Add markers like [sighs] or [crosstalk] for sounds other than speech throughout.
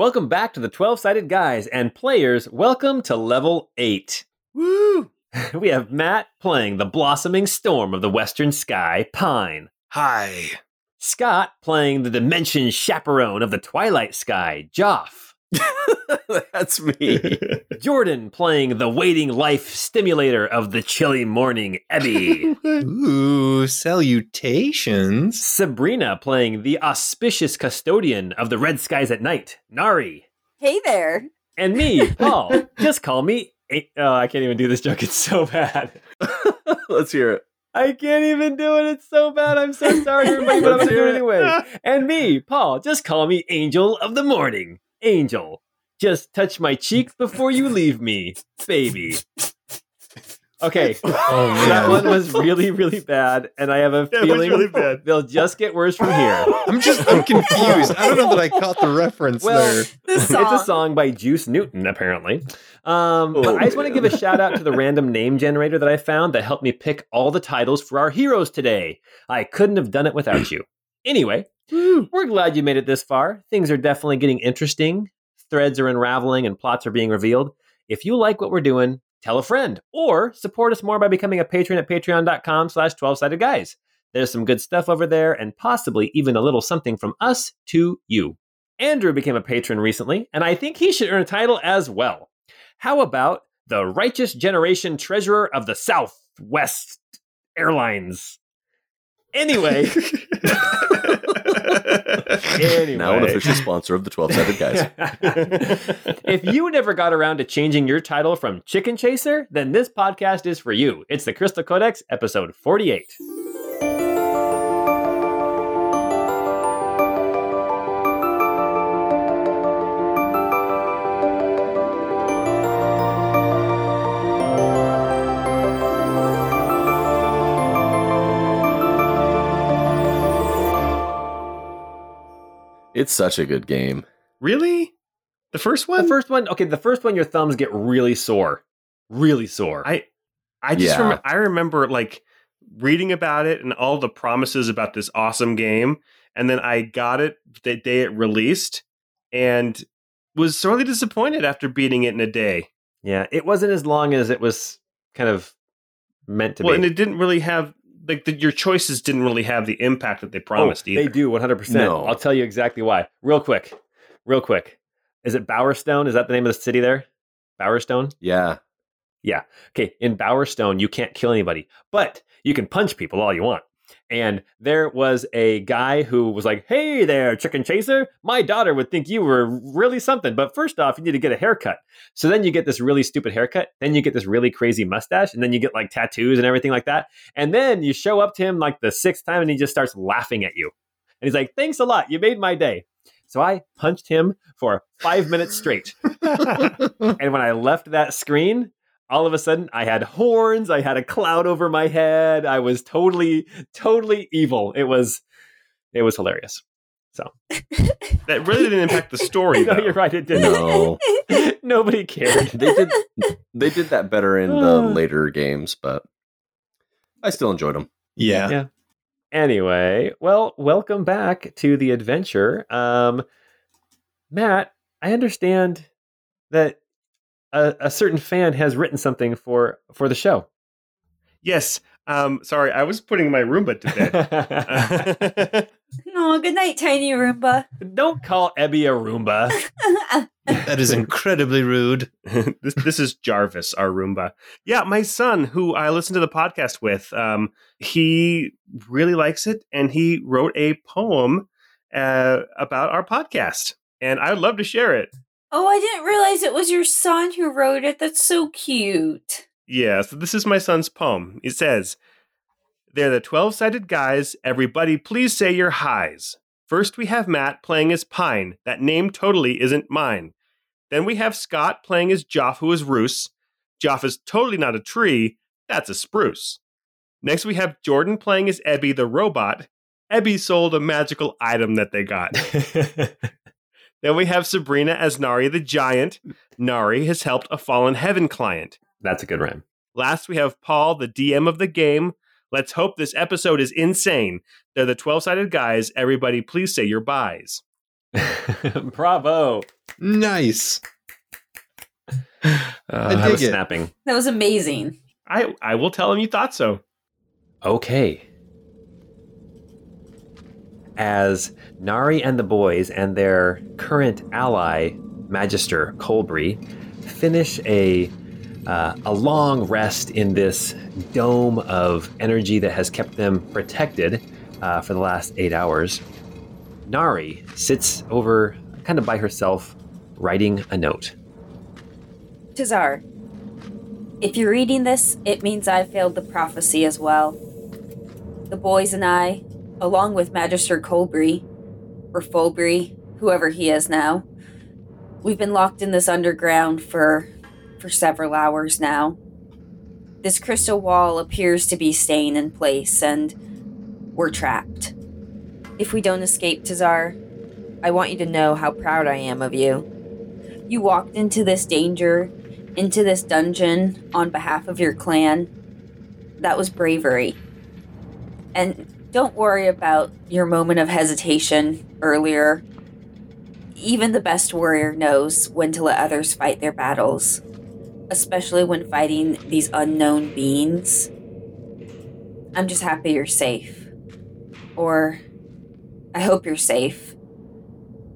Welcome back to the 12 sided guys and players. Welcome to level 8. Woo! [laughs] We have Matt playing the blossoming storm of the western sky, Pine. Hi. Scott playing the dimension chaperone of the twilight sky, Joff. [laughs] That's me. [laughs] Jordan playing the waiting life stimulator of the chilly morning, Ebby. [laughs] Ooh, salutations. Sabrina playing the auspicious custodian of the red skies at night, Nari. Hey there. And me, Paul. Just call me. A- oh, I can't even do this joke. It's so bad. Let's hear it. I can't even do it. It's so bad. I'm so sorry, everybody, but I'm going to do it it. anyway. And me, Paul. Just call me Angel of the Morning. Angel. Just touch my cheek before you leave me, baby. Okay, [laughs] Oh that one was really, really bad, and I have a That was feeling really bad. they'll just get worse from here. I'm just I'm confused. I don't know that I caught the reference Well, there. The song. It's a song by Juice Newton, apparently. Um, but Oh, I just want to give a shout out to the random name generator that I found that helped me pick all the titles for our heroes today. I couldn't have done it without you. Anyway, we're glad you made it this far. Things are definitely getting interesting. Threads are unraveling and plots are being revealed. If you like what we're doing, tell a friend or support us more by becoming a patron at patreon.com slash 12-sided guys. There's some good stuff over there and possibly even a little something from us to you. Andrew became a patron recently, and I think he should earn a title as well. How about the Righteous Generation Treasurer of the Southwest Airlines? Anyway, [laughs] [laughs] [laughs] anyway. Now an official sponsor of the 12 sided guys. [laughs] if you never got around to changing your title from Chicken Chaser, then this podcast is for you. It's the Crystal Codex, episode 48. It's such a good game. Really? The first one? The first one, okay, the first one, your thumbs get really sore. Really sore. I I just Yeah. remember I remember like reading about it and all the promises about this awesome game and then I got it the day it released and was sorely disappointed after beating it in a day. yeah, it wasn't as long as it was kind of meant to well, be. and it didn't really have like the, your choices didn't really have the impact that they oh, promised oh, either. They do 100%. No. I'll tell you exactly why. Real quick. Real quick. Is it Bowerstone? Is that the name of the city there? Bowerstone? Yeah. Yeah. Okay, in Bowerstone, you can't kill anybody, but you can punch people all you want. And there was a guy who was like, Hey there, chicken chaser. My daughter would think you were really something, but first off, you need to get a haircut. So then you get this really stupid haircut. Then you get this really crazy mustache. And then you get like tattoos and everything like that. And then you show up to him like the sixth time and he just starts laughing at you. And he's like, Thanks a lot. You made my day. So I punched him for five minutes straight. [laughs] And when I left that screen, all of a sudden I had horns, I had a cloud over my head. I was totally, totally evil. It was it was hilarious. So that really didn't impact the story [laughs] no, though. you're right, it didn't. No. [laughs] Nobody cared. They did they did that better in the [sighs] later games, but I still enjoyed them. Yeah. Yeah. Anyway, well, welcome back to the adventure. Um Matt, I understand that a, a certain fan has written something for for the show. Yes. Um sorry, I was putting my Roomba to bed. [laughs] [laughs] oh, good night, tiny Roomba. Don't call Ebby a Roomba. [laughs] That is incredibly rude. this this is Jarvis, our Roomba. Yeah, my son, who I listen to the podcast with, um, he really likes it, and he wrote a poem uh, about our podcast, and I would love to share it. Oh, I didn't realize it was your son who wrote it. That's so cute. Yeah, so this is my son's poem. It says, They're the 12 sided guys. Everybody, please say your highs. First, we have Matt playing as Pine. That name totally isn't mine. Then we have Scott playing as Joff, who is Roos. Joff is totally not a tree. That's a spruce. Next, we have Jordan playing as Ebby, the robot. Ebby sold a magical item that they got. [laughs] then we have Sabrina as Nari, the giant. Nari has helped a fallen heaven client. That's a good rhyme. Last, we have Paul, the DM of the game. Let's hope this episode is insane. They're the 12 sided guys. Everybody, please say your buys. [laughs] Bravo. Nice. [sighs] Uh, I I was it. snapping. That was amazing. I I will tell him you thought so. Okay. As Nari and the boys and their current ally, Magister Colbury, finish a uh, a long rest in this dome of energy that has kept them protected uh, for the last eight hours, Nari sits over kind of by herself, writing a note. Tazar, if you're reading this, it means I failed the prophecy as well. The boys and I, along with Magister Colbury, or Folbury, whoever he is now, we've been locked in this underground for for several hours now. This crystal wall appears to be staying in place, and we're trapped. If we don't escape, Tazar, I want you to know how proud I am of you. You walked into this danger into this dungeon on behalf of your clan, that was bravery. And don't worry about your moment of hesitation earlier. Even the best warrior knows when to let others fight their battles, especially when fighting these unknown beings. I'm just happy you're safe. Or, I hope you're safe.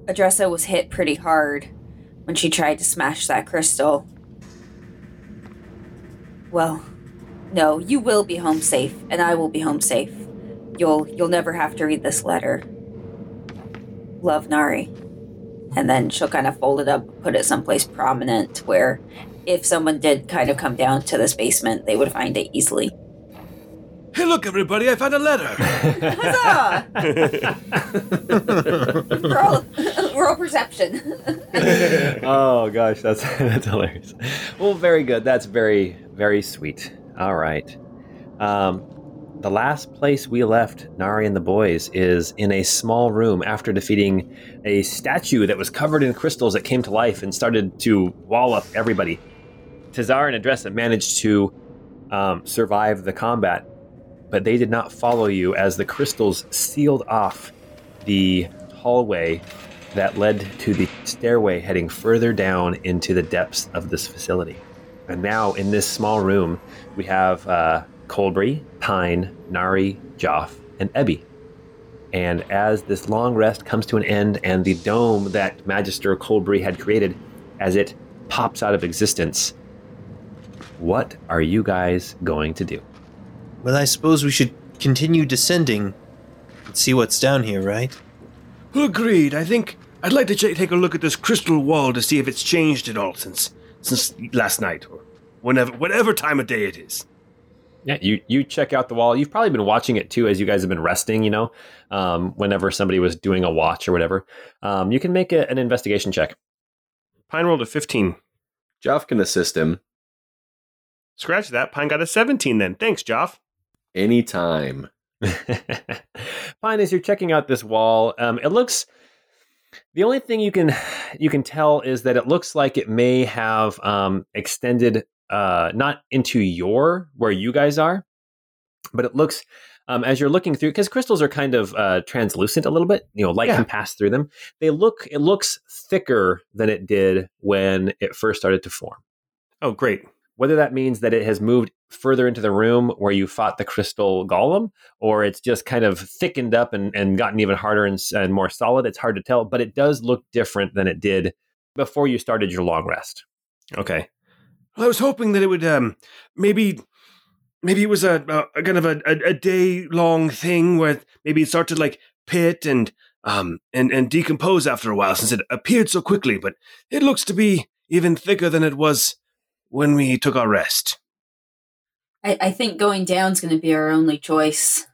Adressa was hit pretty hard when she tried to smash that crystal. Well, no, you will be home safe, and I will be home safe. You'll you'll never have to read this letter. Love Nari. And then she'll kind of fold it up, put it someplace prominent where if someone did kind of come down to this basement, they would find it easily. Hey, look, everybody, I found a letter. Huzzah! [laughs] roll, [laughs] roll perception. [laughs] oh gosh, that's that's hilarious. Well, very good. That's very very sweet. All right. Um, the last place we left Nari and the boys is in a small room after defeating a statue that was covered in crystals that came to life and started to wall up everybody. Tazar and Adressa managed to um, survive the combat, but they did not follow you as the crystals sealed off the hallway that led to the stairway heading further down into the depths of this facility. And now, in this small room, we have uh, Colbury, Pine, Nari, Joff, and Ebby. And as this long rest comes to an end, and the dome that Magister Colbury had created, as it pops out of existence, what are you guys going to do? Well, I suppose we should continue descending and see what's down here, right? Agreed. I think I'd like to ch- take a look at this crystal wall to see if it's changed at all since since last night or whenever whatever time of day it is. Yeah, you you check out the wall. You've probably been watching it too as you guys have been resting. You know, um, whenever somebody was doing a watch or whatever, um, you can make a, an investigation check. Pine rolled a 15. Joff can assist him Scratch that. Pine got a 17 then. Thanks, Joff. anytime. [laughs] Pine, as you're checking out this wall, um, it looks. The only thing you can you can tell is that it looks like it may have um, extended uh, not into your where you guys are, but it looks um, as you're looking through because crystals are kind of uh, translucent a little bit. You know, light Yeah. can pass through them. They look it looks thicker than it did when it first started to form. Oh, great. Whether that means that it has moved further into the room where you fought the crystal golem, or it's just kind of thickened up and, and gotten even harder and, and more solid, it's hard to tell. But it does look different than it did before you started your long rest. Okay. Well, I was hoping that it would um maybe maybe it was a, a, a kind of a, a, a day long thing where maybe it started to like pit and um and and decompose after a while since it appeared so quickly. But it looks to be even thicker than it was when we took our rest. I, I think going down is going to be our only choice.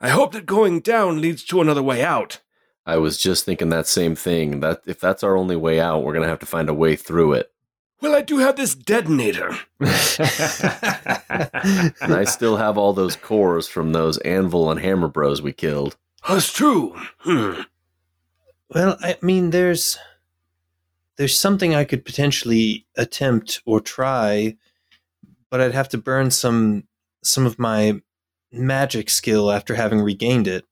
I hope that going down leads to another way out. I was just thinking that same thing. That if that's our only way out, we're gonna have to find a way through it. Well, I do have this detonator. [laughs] And I still have all those cores from those anvil and hammer bros we killed. That's true. Hmm. Well, I mean, there's there's something I could potentially attempt or try, but I'd have to burn some some of my magic skill after having regained it.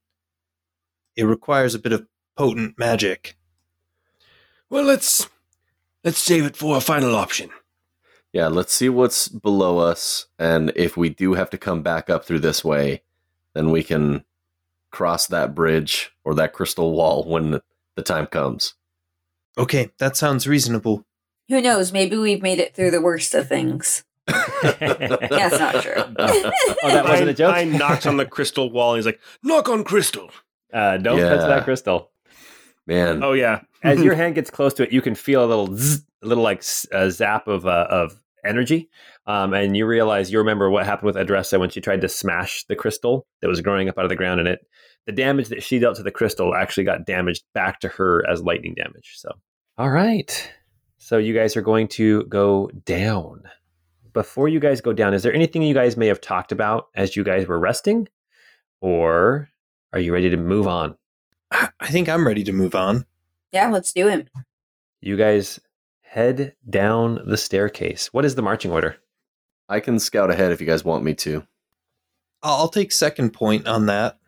It requires a bit of potent magic. Well, let's let's save it for a final option. Yeah, let's see what's below us, and if we do have to come back up through this way, then we can cross that bridge or that crystal wall when the time comes. Okay, that sounds reasonable. Who knows? Maybe we've made it through the worst of things. [laughs] That's not true. oh, that wasn't a [laughs] joke. Pine knocks on the crystal wall and he's like, Knock on crystal. Uh, don't Yeah. touch that crystal. Man, "Oh yeah, As your hand gets close to it, you can feel a little, zzz, a little like a zap of uh, of energy, um, and you realize you remember what happened with Adressa when she tried to smash the crystal that was growing up out of the ground, and it the damage that she dealt to the crystal actually got damaged back to her as lightning damage. So, all right, so you guys are going to go down. Before you guys go down, is there anything you guys may have talked about as you guys were resting, or are you ready to move on? I I think I'm ready to move on. Yeah, let's do him. You guys head down the staircase. What is the marching order? I can scout ahead if you guys want me to. I'll I'll take second point on that.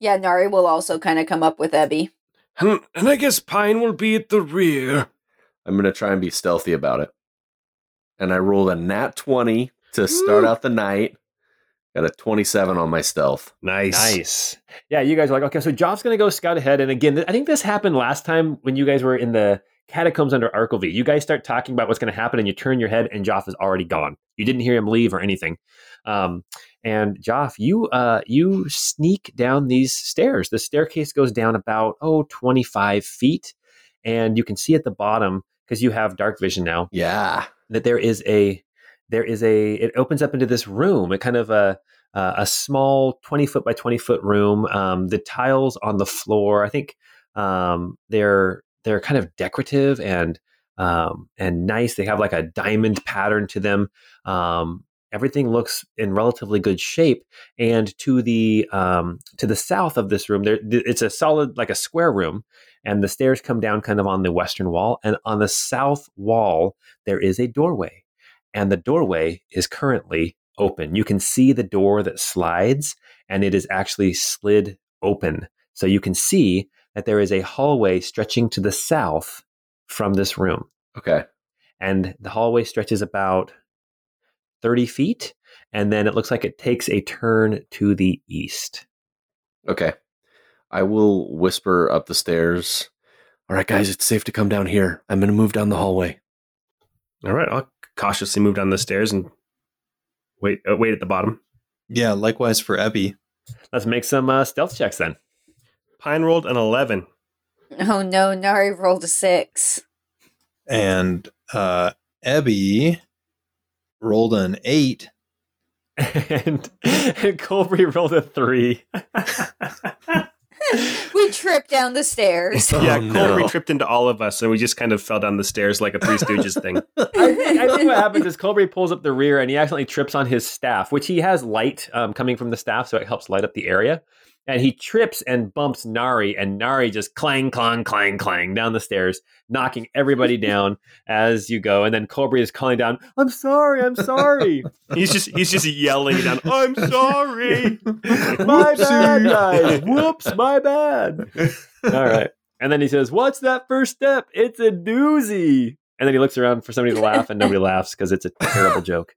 Yeah, Nari will also kind of come up with Ebby. And, hmm, and I guess Pine will be at the rear. I'm going to try and be stealthy about it. And I rolled a nat 20 to start Woo. out the night. Got a 27 on my stealth. nice, Nice. Yeah, you guys are like, okay, so Joff's going to go scout ahead. And again, th- I think this happened last time when you guys were in the catacombs under Arkelvy. You guys start talking about what's going to happen and you turn your head and Joff is already gone. You didn't hear him leave or anything. Um, and Joff, you uh, you sneak down these stairs. The staircase goes down about, oh, 25 feet. And you can see at the bottom, because you have dark vision now, Yeah. that there is a there is a it opens up into this room a kind of a a small 20 foot by 20 foot room um, the tiles on the floor i think um, they're they're kind of decorative and um, and nice they have like a diamond pattern to them um, everything looks in relatively good shape and to the um, to the south of this room there it's a solid like a square room and the stairs come down kind of on the western wall and on the south wall there is a doorway and the doorway is currently open. You can see the door that slides and it is actually slid open. So you can see that there is a hallway stretching to the south from this room. Okay. And the hallway stretches about 30 feet. And then it looks like it takes a turn to the east. Okay. I will whisper up the stairs. All right, guys, it's safe to come down here. I'm going to move down the hallway. All right, I'll cautiously move down the stairs and wait. Uh, wait at the bottom. Yeah, likewise for Ebby. Let's make some uh, stealth checks then. Pine rolled an eleven. Oh no, Nari rolled a six. And uh Ebby rolled an eight. And, [laughs] and Colby rolled a three. [laughs] [laughs] we tripped down the stairs. yeah, Oh, Colby no. tripped into all of us, and we just kind of fell down the stairs like a Three Stooges thing. [laughs] I think, I think what happens is Colby pulls up the rear and he accidentally trips on his staff, which he has light um, coming from the staff, so it helps light up the area. And he trips and bumps Nari, and Nari just clang, clang, clang, clang down the stairs, knocking everybody [laughs] down as you go. And then Colby is calling down, "I'm sorry, I'm sorry, [laughs] He's just he's just yelling down. I'm [laughs] sorry. my bad, guys. Whoops, my bad." All right. And then he says, "What's that first step? It's a doozy." And then he looks around for somebody to laugh, and nobody laughs because it's a terrible joke.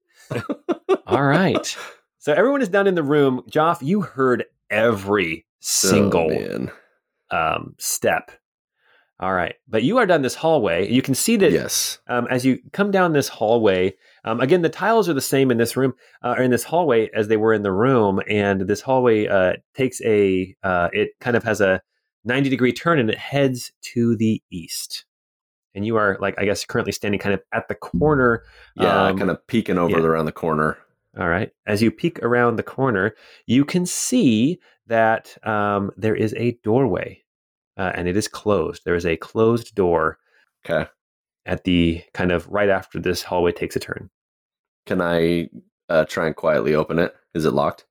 All right. So everyone is down in the room. Joff, you heard every single Oh, um, step. All right. But you are down this hallway. You can see that Yes. um, as you come down this hallway, um, again, the tiles are the same in this room uh, or in this hallway as they were in the room. And this hallway uh, takes a, uh, it kind of has a 90 degree turn and it heads to the east. And you are, like, I guess, currently standing kind of at the corner. Yeah, um, kind of peeking over yeah. around the corner. All right. As you peek around the corner, you can see that um, there is a doorway uh, and it is closed. There is a closed door Okay. at the kind of right after this hallway takes a turn. Can I uh, try and quietly open it? Is it locked?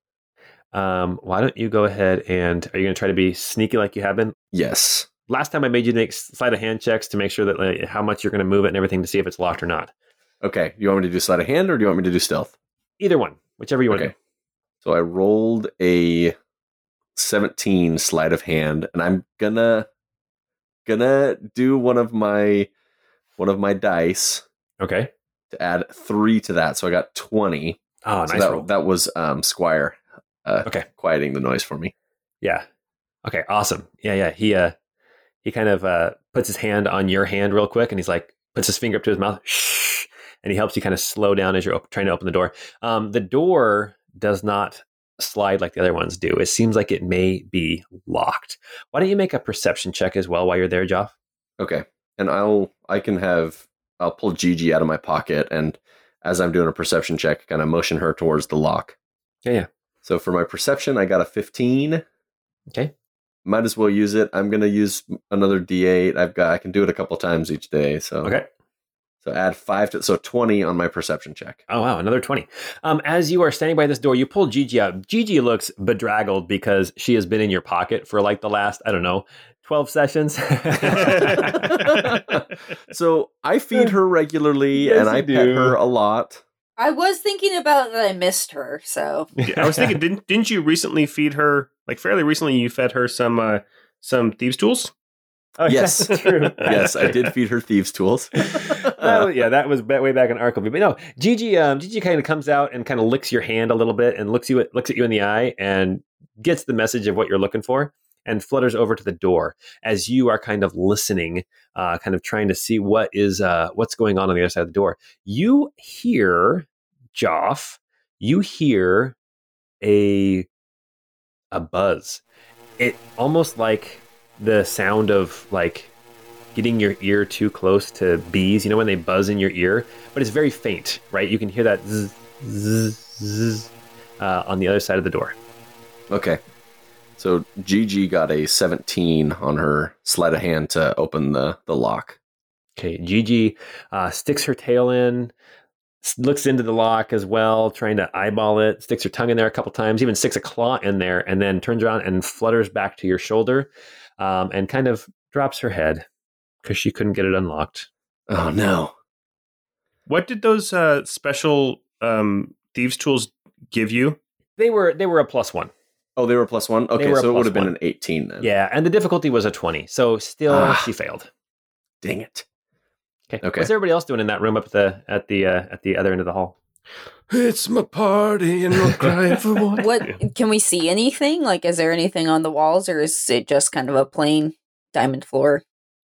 Um, why don't you go ahead and are you going to try to be sneaky like you have been? Yes. Last time I made you make sleight of hand checks to make sure that like, how much you're going to move it and everything to see if it's locked or not. Okay. You want me to do sleight of hand or do you want me to do stealth? Either one, whichever you want Okay. to So I rolled a 17 sleight of hand, and I'm gonna gonna do one of my one of my dice Okay. to add three to that. So I got twenty. Oh, so nice that, roll. that was um, Squire. Uh, Okay. quieting the noise for me. Yeah. Okay. Awesome. Yeah. Yeah. He uh he kind of uh puts his hand on your hand real quick, and he's like puts his finger up to his mouth. Shh. And he helps you kind of slow down as you're op- trying to open the door. Um, the door does not slide like the other ones do. It seems like it may be locked. Why don't you make a perception check as well while you're there, Joff? Okay, and I'll I can have I'll pull Gigi out of my pocket, and as I'm doing a perception check, kind of motion her towards the lock. Yeah, yeah. So for my perception, I got a 15. Okay. Might as well use it. I'm gonna use another D8. I've got I can do it a couple times each day. So Okay. So add five to so 20 on my perception check. Oh wow, another twenty. Um, as you are standing by this door, you pull Gigi out. Gigi looks bedraggled because she has been in your pocket for like the last I don't know twelve sessions. [laughs] so I feed her regularly Yes, and I you pet her a lot. I was thinking about that I missed her, so Yeah, I was thinking, didn't didn't you recently feed her like fairly recently? You fed her some uh, some thieves' tools. Oh, Yes. true. [laughs] yes, I did feed her thieves' tools. [laughs] That yeah, that was way back in Arkleby. But no, Gigi, um, Gigi kind of comes out and kind of licks your hand a little bit and looks you at, looks at you in the eye and gets the message of what you're looking for and flutters over to the door as you are kind of listening, uh, kind of trying to see what is uh, what's going on on the other side of the door. You hear Joff. You hear a a buzz. It almost like the sound of like getting your ear too close to bees, you know, when they buzz in your ear, but it's very faint, right? You can hear that zzz, zzz, zzz, uh, on the other side of the door. Okay. So Gigi got a 17 on her sleight of hand to open the, the lock. Okay, Gigi uh, sticks her tail in, looks into the lock as well, trying to eyeball it, sticks her tongue in there a couple times, even sticks a claw in there, and then turns around and flutters back to your shoulder um, and kind of drops her head because she couldn't get it unlocked. Oh no. What did those uh, special um, thieves' tools give you? They were they were a plus one. Oh, they were plus one? Okay, so it would have been an 18 then. Yeah, and the difficulty was a 20. So still Ah. she failed. Dang it. Okay. Okay. What's everybody else doing in that room up at the at the uh, at the other end of the hall? It's my party and we're crying for [laughs] what? what can we see anything? Like is there anything on the walls or is it just kind of a plain diamond floor?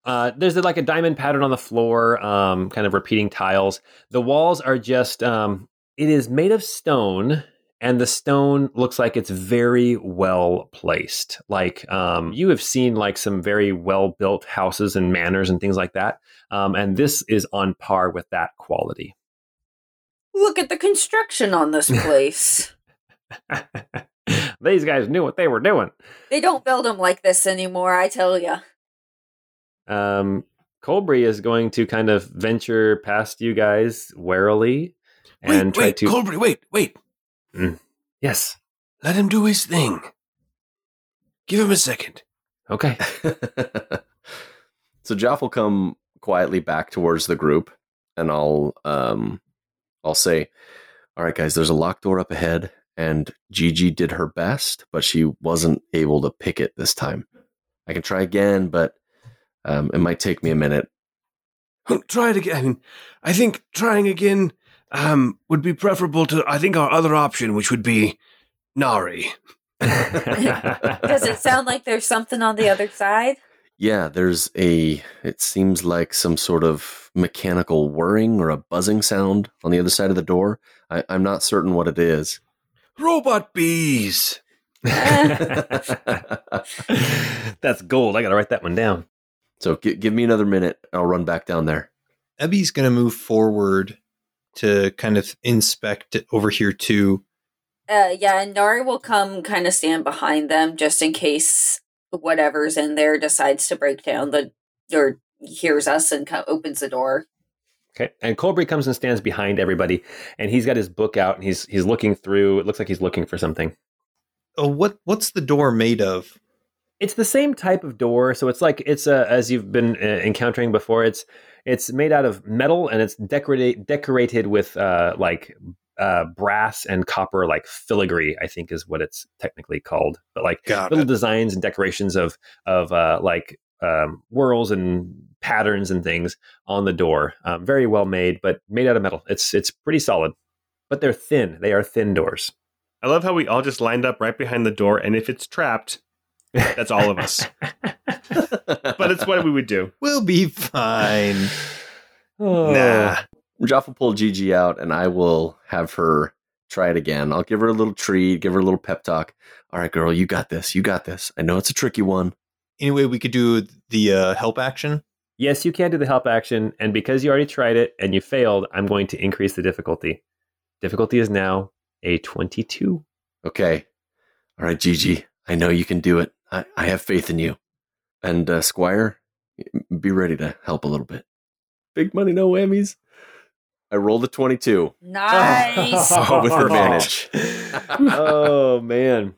Uh, there's like a diamond pattern on the floor, um, kind of repeating tiles. The walls are just um, it is made of stone, and the stone looks like it's very well placed. Like um, you have seen like some very well built houses and manors and things like that, um, and this is on par with that quality. Look at the construction on this place. [laughs] These guys knew what they were doing. they don't build them like this anymore, I tell ya. um, Colbury is going to kind of venture past you guys warily and wait, try wait, to. Colbury, wait, wait. yes. Let him do his thing. Give him a second. Okay. [laughs] so Joff will come quietly back towards the group and I'll um I'll say, All right guys, there's a locked door up ahead, and Gigi did her best, but she wasn't able to pick it this time. I can try again, but um, it might take me a minute. Well, [laughs] Try it again. I mean, I think trying again um, would be preferable to, I think, our other option, which would be Nari. [laughs] [laughs] Does it sound like there's something on the other side? Yeah, there's a. It seems like some sort of mechanical whirring or a buzzing sound on the other side of the door. I, I'm not certain what it is. Robot bees. [laughs] That's gold. I got to write that one down. so gi- give me another minute. I'll run back down there. Ebby's going to move forward to kind of inspect it over here too. Uh, yeah, and Nari will come kind of stand behind them just in case whatever's in there decides to break down the or hears us and co- opens the door. Okay. And Colbury comes and stands behind everybody, and he's got his book out, and he's he's looking through. It looks like he's looking for something. Oh, what what's the door made of? It's the same type of door, so it's like it's uh, as you've been uh, encountering before. It's it's made out of metal, and it's decorated decorated with uh, like uh, brass and copper, like filigree. I think is what it's technically called, but like Got little it. designs and decorations of of uh, like um, whirls and patterns and things on the door. Um, very well made, but made out of metal. It's it's pretty solid, but they're thin. They are thin doors. I love how we all just lined up right behind the door, and if it's trapped, that's all of us. [laughs] but it's what we would do. We'll be fine. [sighs] Oh. Nah. Joff will pull Gigi out, and I will have her try it again. I'll give her a little treat, give her a little pep talk. All right, girl, you got this. You got this. I know it's a tricky one. Anyway, we could do the uh, help action. Yes, you can do the help action, and because you already tried it and you failed, I'm going to increase the difficulty. Difficulty is now a 22. Okay. All right, Gigi. I know you can do it. I, I have faith in you. And uh, Squire, be ready to help a little bit. Big money, no whammies. I rolled a 22 Nice. [laughs] Oh, with [laughs] advantage. [laughs] oh man,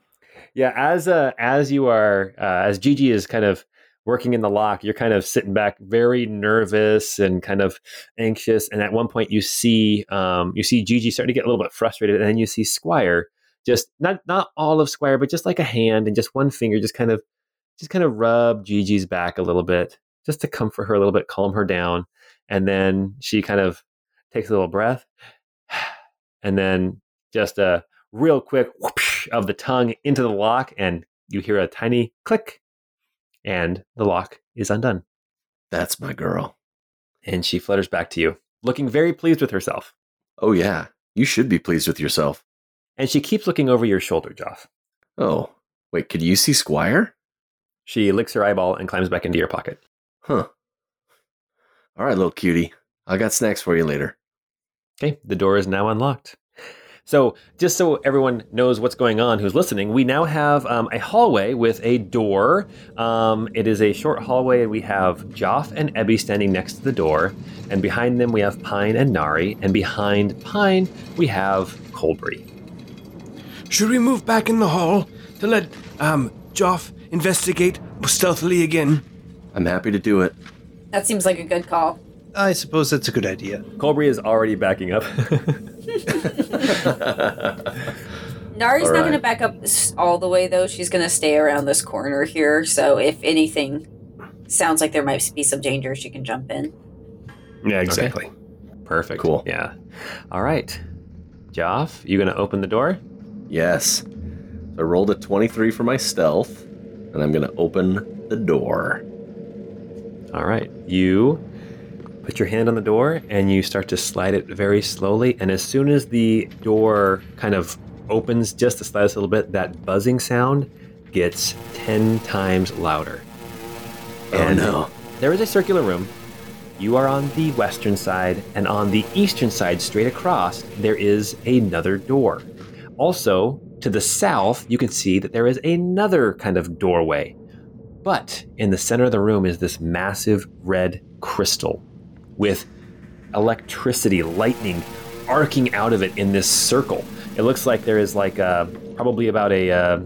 yeah. As uh, as you are, uh, as Gigi is kind of working in the lock, you're kind of sitting back, very nervous and kind of anxious. And at one point, you see um, you see Gigi starting to get a little bit frustrated, and then you see Squire just not not all of Squire, but just like a hand and just one finger, just kind of just kind of rub Gigi's back a little bit, just to comfort her a little bit, calm her down, and then she kind of takes a little breath, [sighs] and then just a real quick whoosh of the tongue into the lock, and you hear a tiny click, and the lock is undone. That's my girl. And she flutters back to you, looking very pleased with herself. Oh, yeah. You should be pleased with yourself. And she keeps looking over your shoulder, Joff. Oh, wait, could you see Squire? She licks her eyeball and climbs back into your pocket. Huh. All right, little cutie. I got snacks for you later. Okay, the door is now unlocked. So, just so everyone knows what's going on who's listening, we now have um, a hallway with a door. Um, it is a short hallway, and we have Joff and Ebby standing next to the door. And behind them, we have Pine and Nari. And behind Pine, we have Colbury. Should we move back in the hall to let um Joff investigate stealthily again? I'm happy to do it. that seems like a good call. I suppose that's a good idea. Colbury is already backing up. [laughs] Nari's All not right. going to back up all the way, though. She's going to stay around this corner here. So if anything sounds like there might be some danger, she can jump in. Yeah, exactly. Perfect. Cool. Yeah. All right. Joff, you going to open the door? Yes. So I rolled a 23 for my stealth, and I'm going to open the door. All right. You put your hand on the door and you start to slide it very slowly. And as soon as the door kind of opens just the slightest little bit, that buzzing sound gets 10 times louder. Oh, And no. There is a circular room. You are on the western side, and on the eastern side, straight across, there is another door. Also, to the south, you can see that there is another kind of doorway. But in the center of the room is this massive red crystal with electricity, lightning arcing out of it in this circle. It looks like there is like a, probably about a uh,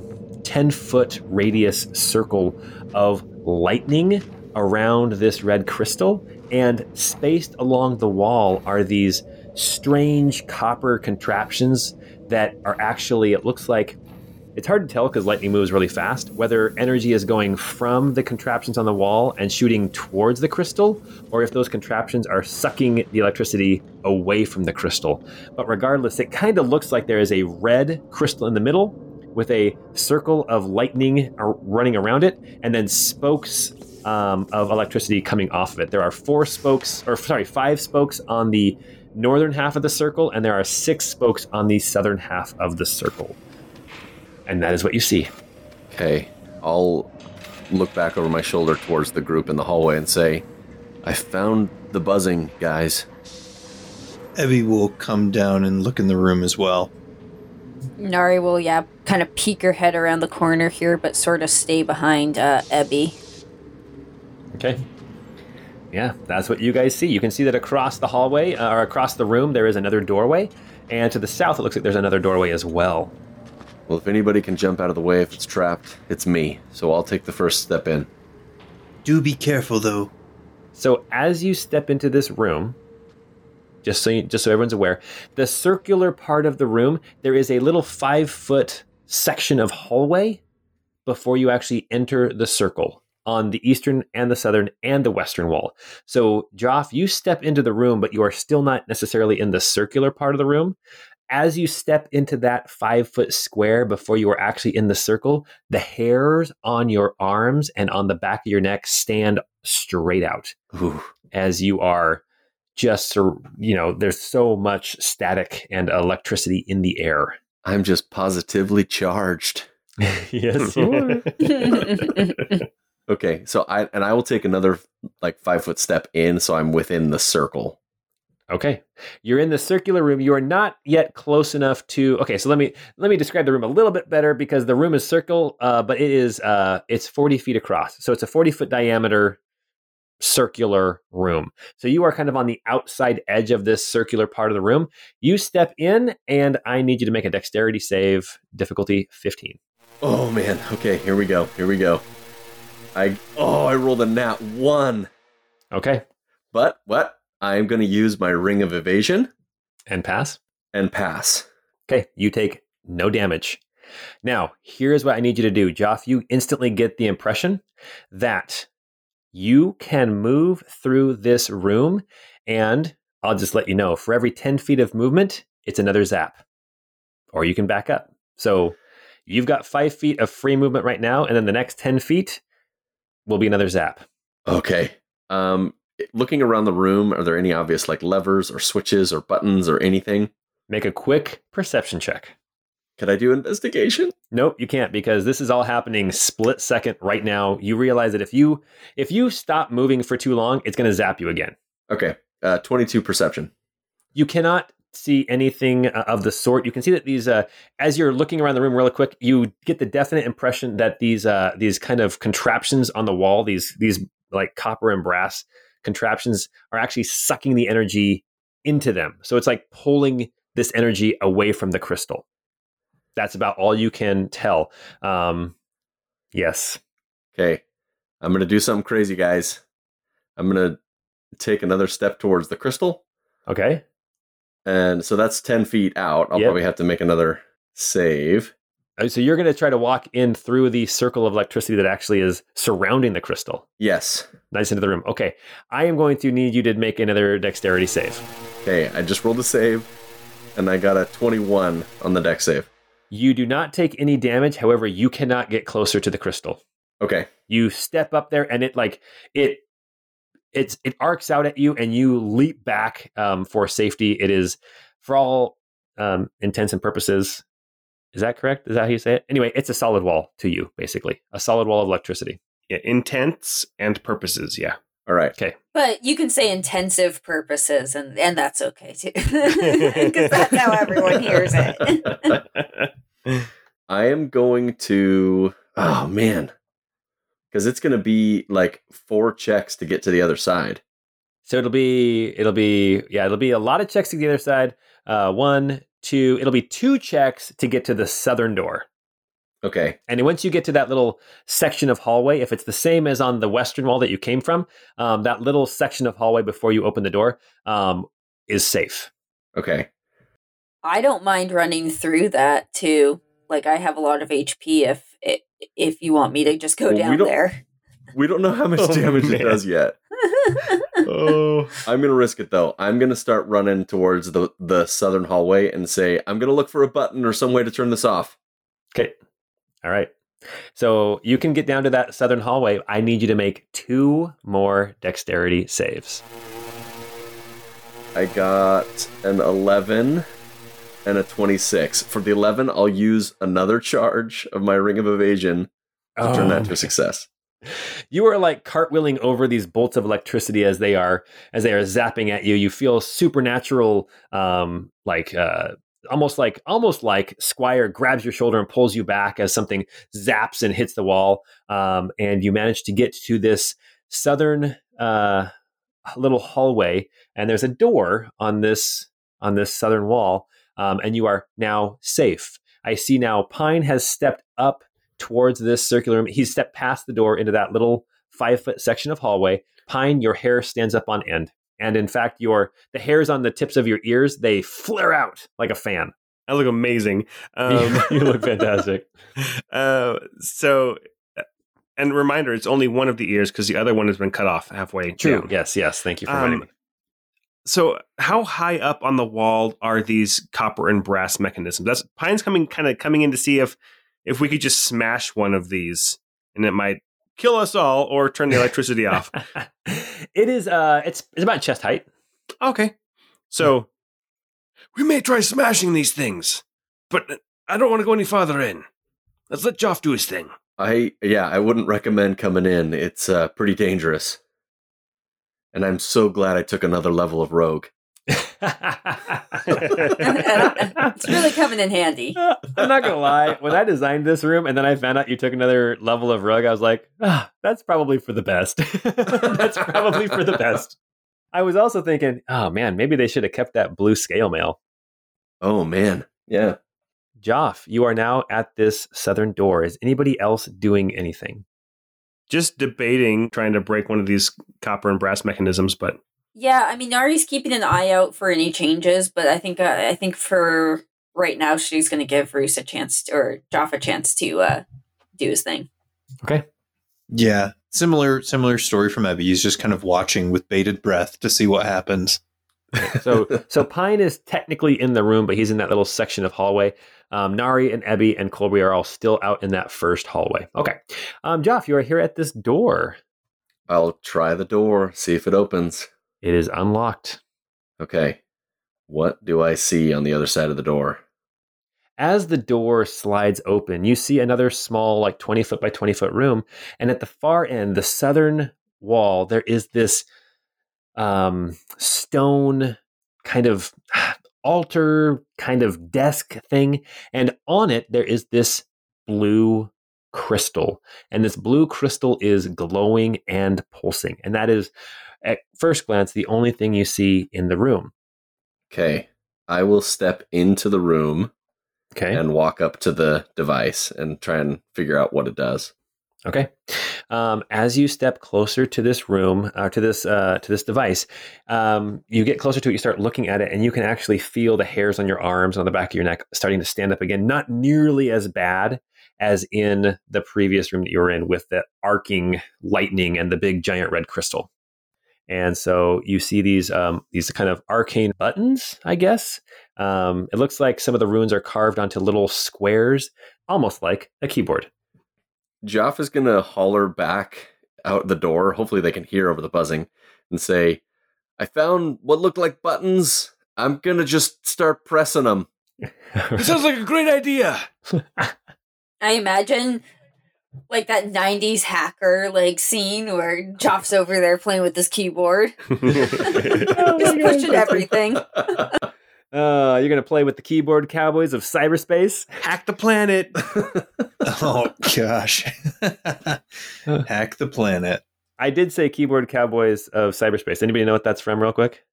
10 foot radius circle of lightning around this red crystal. And spaced along the wall are these strange copper contraptions that are actually, it looks like it's hard to tell because lightning moves really fast whether energy is going from the contraptions on the wall and shooting towards the crystal, or if those contraptions are sucking the electricity away from the crystal. But regardless, it kind of looks like there is a red crystal in the middle with a circle of lightning running around it, and then spokes um, of electricity coming off of it. There are four spokes, or sorry, five spokes on the northern half of the circle, and there are six spokes on the southern half of the circle. And that is what you see. Okay. I'll look back over my shoulder towards the group in the hallway and say, I found the buzzing, guys. Ebby will come down and look in the room as well. Nari will, yeah, kind of peek her head around the corner here, but sort of stay behind uh, Ebby. Okay. Yeah, that's what you guys see. You can see that across the hallway, uh, or across the room, there is another doorway. And to the south, it looks like there's another doorway as well. Well, if anybody can jump out of the way if it's trapped, it's me. So I'll take the first step in. Do be careful, though. So as you step into this room, just so you, just so everyone's aware, the circular part of the room, there is a little five foot section of hallway before you actually enter the circle. on the eastern and the southern and the western wall. So, Joff, you step into the room, but you are still not necessarily in the circular part of the room. As you step into that five foot square before you are actually in the circle, the hairs on your arms and on the back of your neck stand straight out Ooh. as you are just, you know, there's so much static and electricity in the air. I'm just positively charged. [laughs] yes, you are. [laughs] Okay, so I and I will take another like five foot step in, so I'm within the circle. Okay. You're in the circular room. You are not yet close enough to Okay, so let me let me describe the room a little bit better because the room is circle, uh, but it is uh it's 40 feet across. So it's a 40 foot diameter circular room. So you are kind of on the outside edge of this circular part of the room. You step in and I need you to make a dexterity save, difficulty 15. Oh man. Okay, here we go. Here we go. I oh, I rolled a nat one. Okay. But what? I'm going to use my ring of evasion And pass. and pass. Okay, you take no damage. Now, here's what I need you to do. Joff, you instantly get the impression that you can move through this room, and I'll just let you know for every 10 feet of movement, it's another zap. Or you can back up. So you've got five feet of free movement right now, and then the next 10 feet will be another zap. Okay. Um, looking around the room, are there any obvious like levers or switches or buttons or anything? Make a quick perception check. Could I do investigation? Nope, you can't because this is all happening split second right now. You realize that if you if you stop moving for too long, it's going to zap you again. Okay. Uh, 22 perception. You cannot see anything uh, of the sort. You can see that these uh, as you're looking around the room really quick, you get the definite impression that these uh, these kind of contraptions on the wall, these these like copper and brass contraptions are actually sucking the energy into them. So it's like pulling this energy away from the crystal. That's about all you can tell. Um, yes. Okay. I'm going to do something crazy, guys. I'm going to take another step towards the crystal. Okay. And so that's 10 feet out. I'll Yep. probably have to make another save. Uh, So you're going to try to walk in through the circle of electricity that actually is surrounding the crystal. Yes. Nice into the room. Okay. I am going to need you to make another dexterity save. Okay. I just rolled a save and I got a 21 on the dex save. You do not take any damage. However, you cannot get closer to the crystal. Okay. You step up there and it like it it's it arcs out at you and you leap back um, for safety. It is for all um, intents and purposes. Is that correct? Is that how you say it? Anyway, it's a solid wall to you, basically. A solid wall of electricity. Yeah, intents and purposes. Yeah. All right. Okay. But you can say intensive purposes, and, and that's okay too. [laughs] Because that's how [laughs] everyone hears it. I am going to. Oh, man. Because it's going to be like four checks to get to the other side. So it'll be it'll be yeah it'll be a lot of checks to the other side. Uh, one, two. It'll be two checks to get to the southern door. Okay. And once you get to that little section of hallway, if it's the same as on the western wall that you came from, um, that little section of hallway before you open the door um, is safe. Okay. I don't mind running through that too. Like I have a lot of HP. If if you want me to just go Well, down don't- there. We don't know how much [laughs] Oh, damage it does yet. [laughs] oh. I'm gonna risk it though. I'm gonna start running towards the the southern hallway and say I'm gonna look for a button or some way to turn this off. Okay. All right. So you can get down to that southern hallway. I need you to make two more dexterity saves. I got an 11 and a 26. For the 11, I'll use another charge of my ring of evasion to turn that to a oh. success. You are like cartwheeling over these bolts of electricity as they are as they are zapping at you. You feel supernatural um like uh almost like almost like squire grabs your shoulder and pulls you back as something zaps and hits the wall. Um and you manage to get to this southern uh little hallway and there's a door on this on this southern wall um, and you are now safe. I see now pine has stepped up towards this circular room. He's stepped past the door into that little five foot section of hallway. Pine, your hair stands up on end. And in fact, your the hairs on the tips of your ears, they flare out like a fan. I look amazing. [laughs] Um, you look fantastic. [laughs] uh, so uh, and reminder, it's only one of the ears because the other one has been cut off halfway. True. down. Yes. Yes. Thank you for Um, reminding me. So, how high up on the wall are these copper and brass mechanisms? That's Pine's coming, kind of coming in to see if if we could just smash one of these, and it might kill us all or turn the electricity [laughs] off. it is. Uh, it's it's about chest height. Okay, so we may try smashing these things, but I don't want to go any farther in. Let's let Joff do his thing. I yeah, I wouldn't recommend coming in. It's uh, pretty dangerous. And I'm so glad I took another level of rogue. [laughs] it's really coming in handy. I'm not gonna lie. When I designed this room and then I found out you took another level of rug, I was like, ah, "That's probably for the best. [laughs] that's probably for the best." I was also thinking, "Oh man, maybe they should have kept that blue scale mail." Oh man. Yeah. Joff, you are now at this southern door. Is anybody else doing anything? Just debating trying to break one of these copper and brass mechanisms, but Yeah, I mean, Nari's keeping an eye out for any changes, but I think uh, I think for right now, she's going to give Roos a chance to, or Joff a chance to uh, do his thing. Okay. Yeah, similar similar story from Ebby. He's just kind of watching with bated breath to see what happens. So [laughs] so Pine is technically in the room, but he's in that little section of hallway. Um, Nari and Ebby and Colby are all still out in that first hallway. Okay. Um, Joff, you are here at this door. I'll try the door, see if it opens. It is unlocked. Okay. What do I see on the other side of the door? As the door slides open, you see another small, like 20 foot by 20 foot room. And at the far end, the southern wall, there is this um, stone kind of [sighs] altar, kind of desk thing. And on it, there is this blue crystal. And this blue crystal is glowing and pulsing. And that is, at first glance, the only thing you see in the room. Okay. I will step into the room Okay. and walk up to the device and try and figure out what it does. Okay. Um, as you step closer to this room or to this uh, to this device, um, you get closer to it. You start looking at it, and you can actually feel the hairs on your arms and on the back of your neck starting to stand up again. Not nearly as bad as in the previous room that you were in with the arcing lightning and the big giant red crystal. And so you see these um, these kind of arcane buttons, I guess. Um, it looks like some of the runes are carved onto little squares, almost like a keyboard. Joff is going to holler back out the door. Hopefully, they can hear over the buzzing and say, I found what looked like buttons. I'm going to just start pressing them. It sounds like a great idea. [laughs] I imagine like that 90s hacker like scene where Joff's over there playing with his keyboard, [laughs] just [laughs] pushing everything. [laughs] Uh, you're gonna play with the keyboard cowboys of cyberspace. hack the planet. Oh gosh. Hack the planet. I did say keyboard cowboys of cyberspace. Anybody know what that's from, real quick?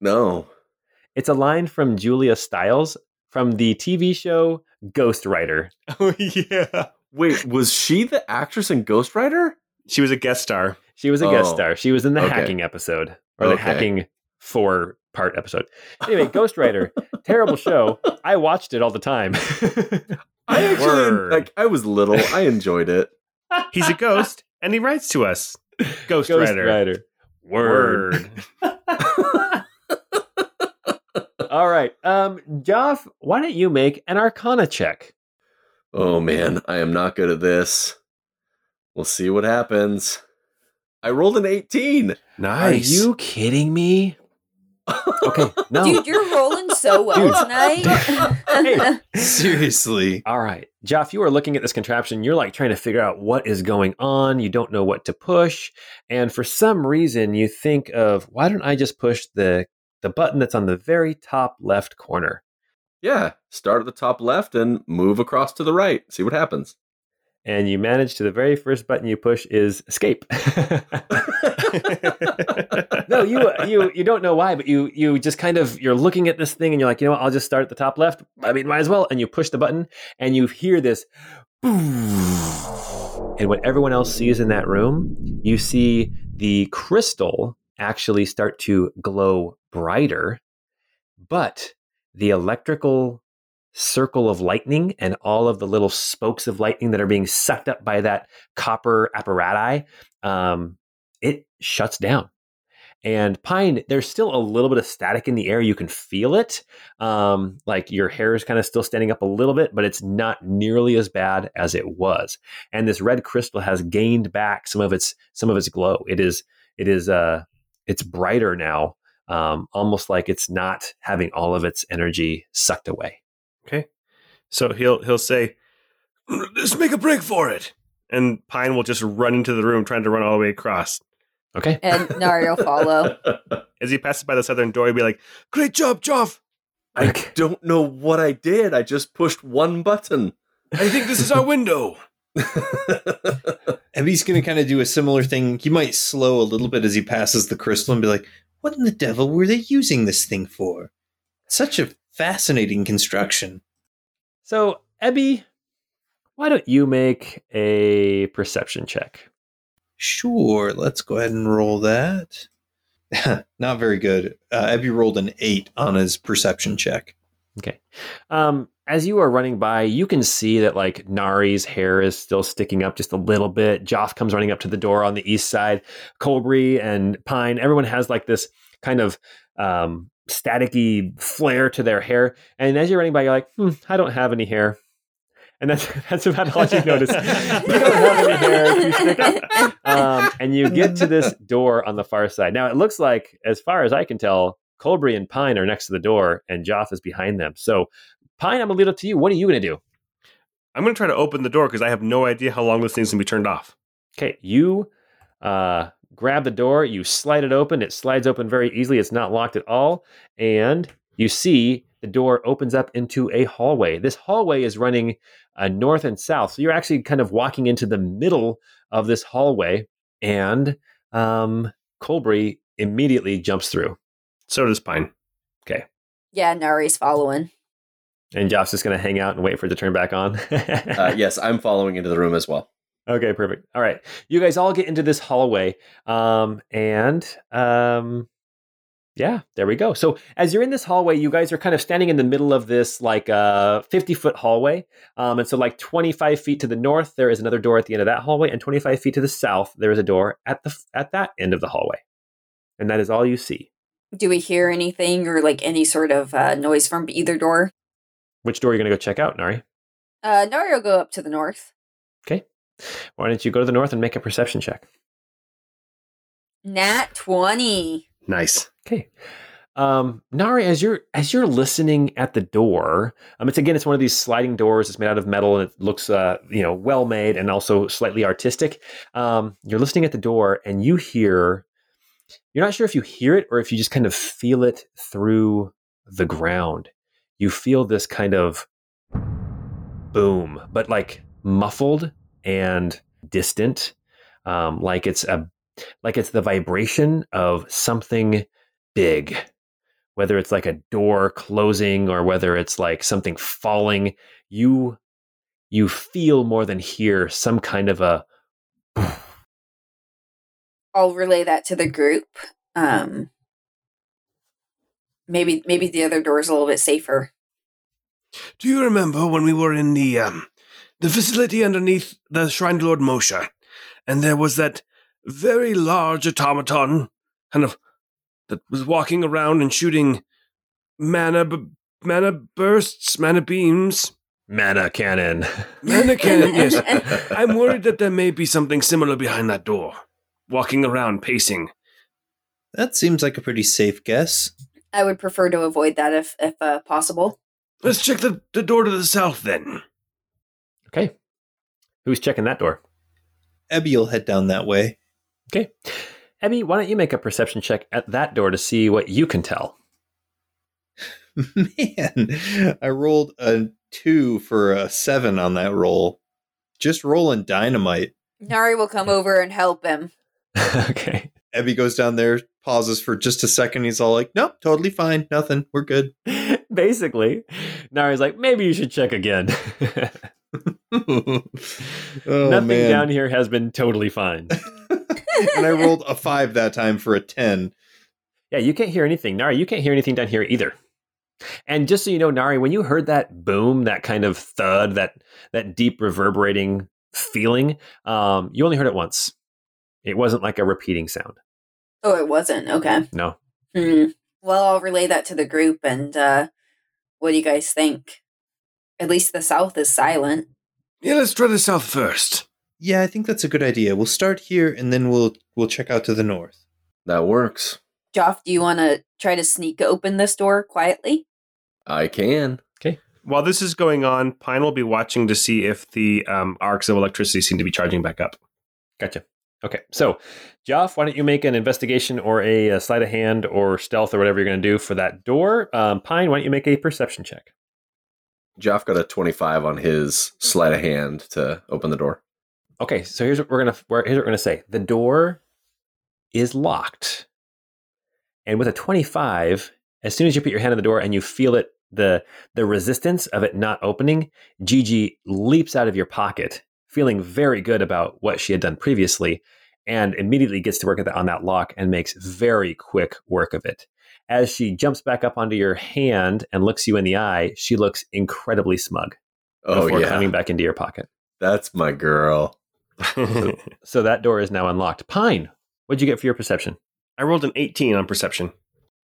No. It's a line from Julia Stiles from the TV show Ghostwriter. oh yeah, Wait, was she the actress in Ghostwriter? she was a guest star. She was a guest Oh. star. She was in the Okay. hacking episode or the hacking four part episode. Anyway, Ghostwriter, terrible show. I watched it all the time. [laughs] I actually, Word. like, I was little. I enjoyed it. He's a ghost, and he writes to us. Ghost, Ghost Rider. Rider. Word. [laughs] All right. Um, Joff, why don't you make an Arcana check? Oh man, I am not good at this. We'll see what happens. I rolled an 18. Nice. Are you kidding me? Okay, [laughs] no. Dude, you're rolling so well Dude. tonight. Hey. Seriously. All right. Joff, you are looking at this contraption. You're like trying to figure out what is going on. You don't know what to push. And for some reason, you think of, why don't I just push the, the button that's on the very top left corner? Yeah, start at the top left and move across to the right. See what happens. And you manage to the very first button you push is escape. [laughs] no, you you you don't know why, but you you just kind of you're looking at this thing and you're like, you know what? I'll just start at the top left. I mean, might as well. And you push the button, and you hear this, boom. and what everyone else sees in that room, you see the crystal actually start to glow brighter, but the electrical circle of lightning and all of the little spokes of lightning that are being sucked up by that copper apparati, um, it shuts down. And Pine, there's still a little bit of static in the air. You can feel it. Um, like your hair is kind of still standing up a little bit, but it's not nearly as bad as it was. And this red crystal has gained back some of its some of its glow. It is it is uh it's brighter now, um, almost like it's not having all of its energy sucked away. Okay. So he'll he'll say, [clears throat] "Let's make a break for it," and Pine will just run into the room, trying to run all the way across. Okay. [laughs] And Nari will follow. [laughs] As he passes by the southern door, he'll be like, "Great job, Joff! I don't know what I did. I just pushed one button. I think this is our [laughs] window. and he's going to kind of do a similar thing. He might slow a little bit as he passes the crystal and be like, What in the devil were they using this thing for? Such a fascinating construction. So, Ebby, why don't you make a perception check? Sure, let's go ahead and roll that. [laughs] Not very good. Uh, Ebby rolled an eight on his perception check. Okay. Um, as you are running by, you can see that like Nari's hair is still sticking up just a little bit. Joff comes running up to the door on the east side. Colbury and Pine, everyone has like this kind of um, staticky flare to their hair. And as you're running by, you're like, hmm, I don't have any hair. And that's [laughs] that's about all you notice. you don't have any hair to stick up. Um, and you get to this door on the far side. Now it looks like, as far as I can tell, Colbury and Pine are next to the door, and Joff is behind them. So, Pine, I'm gonna leave it up to you. What are you gonna do? I'm going to try to open the door because I have no idea how long this thing's going to be turned off." Okay, you uh, grab the door, you slide it open. It slides open very easily. It's not locked at all, and you see the door opens up into a hallway. This hallway is running uh, north and south, so you're actually kind of walking into the middle of this hallway, and um, Colbury immediately jumps through. So does Pine. Okay. Yeah, Nari's following. And Joff's just going to hang out and wait for it to turn back on. Uh, [laughs] yes, I'm following into the room as well. Okay, perfect. All right. You guys all get into this hallway. Um, and um, yeah, there we go. So as you're in this hallway, you guys are kind of standing in the middle of this like uh 50 foot hallway. Um, and so like 25 feet to the north, there is another door at the end of that hallway, and 25 feet to the south, there is a door at the at that end of the hallway. And that is all you see. Do we hear anything or like any sort of uh, noise from either door? Which door are you gonna go check out, Nari? Uh, Nari will go up to the north. Okay. Why don't you go to the north and make a perception check? Nat 20. Nice. Okay. Um, Nari, as you're as you're listening at the door, um, it's again it's one of these sliding doors. It's made out of metal and it looks uh, you know well made and also slightly artistic. Um, you're listening at the door and you hear. You're not sure if you hear it or if you just kind of feel it through the ground. You feel this kind of boom, but like muffled and distant, um, like it's a like it's the vibration of something big whether it's like a door closing or whether it's like something falling you you feel more than hear some kind of a I'll relay that to the group. Um, maybe maybe the other door is a little bit safer. Do you remember when we were in the um the facility underneath the Shrine Lord Moshe, and there was that very large automaton, kind of that was walking around and shooting mana b- mana bursts, mana beams, mana cannon mana cannon. yes, [laughs] I'm worried that there may be something similar behind that door, walking around, pacing. That seems like a pretty safe guess. I would prefer to avoid that if if uh, possible. Let's check the, the door to the south then. okay who's checking that door Ebby will head down that way. okay Ebby, why don't you make a perception check at that door to see what you can tell? [laughs] Man, I rolled a two for a seven on that roll. Just rolling dynamite. Nari will come over and help him. [laughs] okay. Ebby goes down there, pauses for just a second. He's all like, "Nope, totally fine, nothing. We're good." [laughs] Basically, Nari's like, maybe you should check again. [laughs] oh Nothing man! down here has been totally fine. [laughs] and I rolled a five that time for a ten. Yeah, you can't hear anything. Nari, you can't hear anything down here either. And just so you know, Nari, when you heard that boom, that kind of thud, that that deep reverberating feeling, um, you only heard it once. It wasn't like a repeating sound. Oh, it wasn't. Okay. No. Hmm. Well, I'll relay that to the group. And uh, what do you guys think? At least the south is silent. Yeah, let's try the south first. Yeah, I think that's a good idea. We'll start here and then we'll we'll check out to the north. That works. Joff, do you want to try to sneak open this door quietly? I can. Okay. While this is going on, Pine will be watching to see if the um, arcs of electricity seem to be charging back up. Gotcha. Okay, so Joff, why don't you make an investigation or a, a sleight of hand or stealth or whatever you're going to do for that door? Um, Pine, why don't you make a perception check? Joff got a 25 on his sleight of hand to open the door. Okay, so here's what we're gonna here's what we're gonna say. The door is locked, and with a 25, as soon as you put your hand on the door and you feel it, the the resistance of it not opening, Gigi leaps out of your pocket, feeling very good about what she had done previously, and immediately gets to work at that, on that lock and makes very quick work of it. As she jumps back up onto your hand and looks you in the eye, she looks incredibly smug Oh, before yeah. climbing back into your pocket. That's my girl. So that door is now unlocked. Pine, what'd you get for your perception? I rolled an 18 on perception.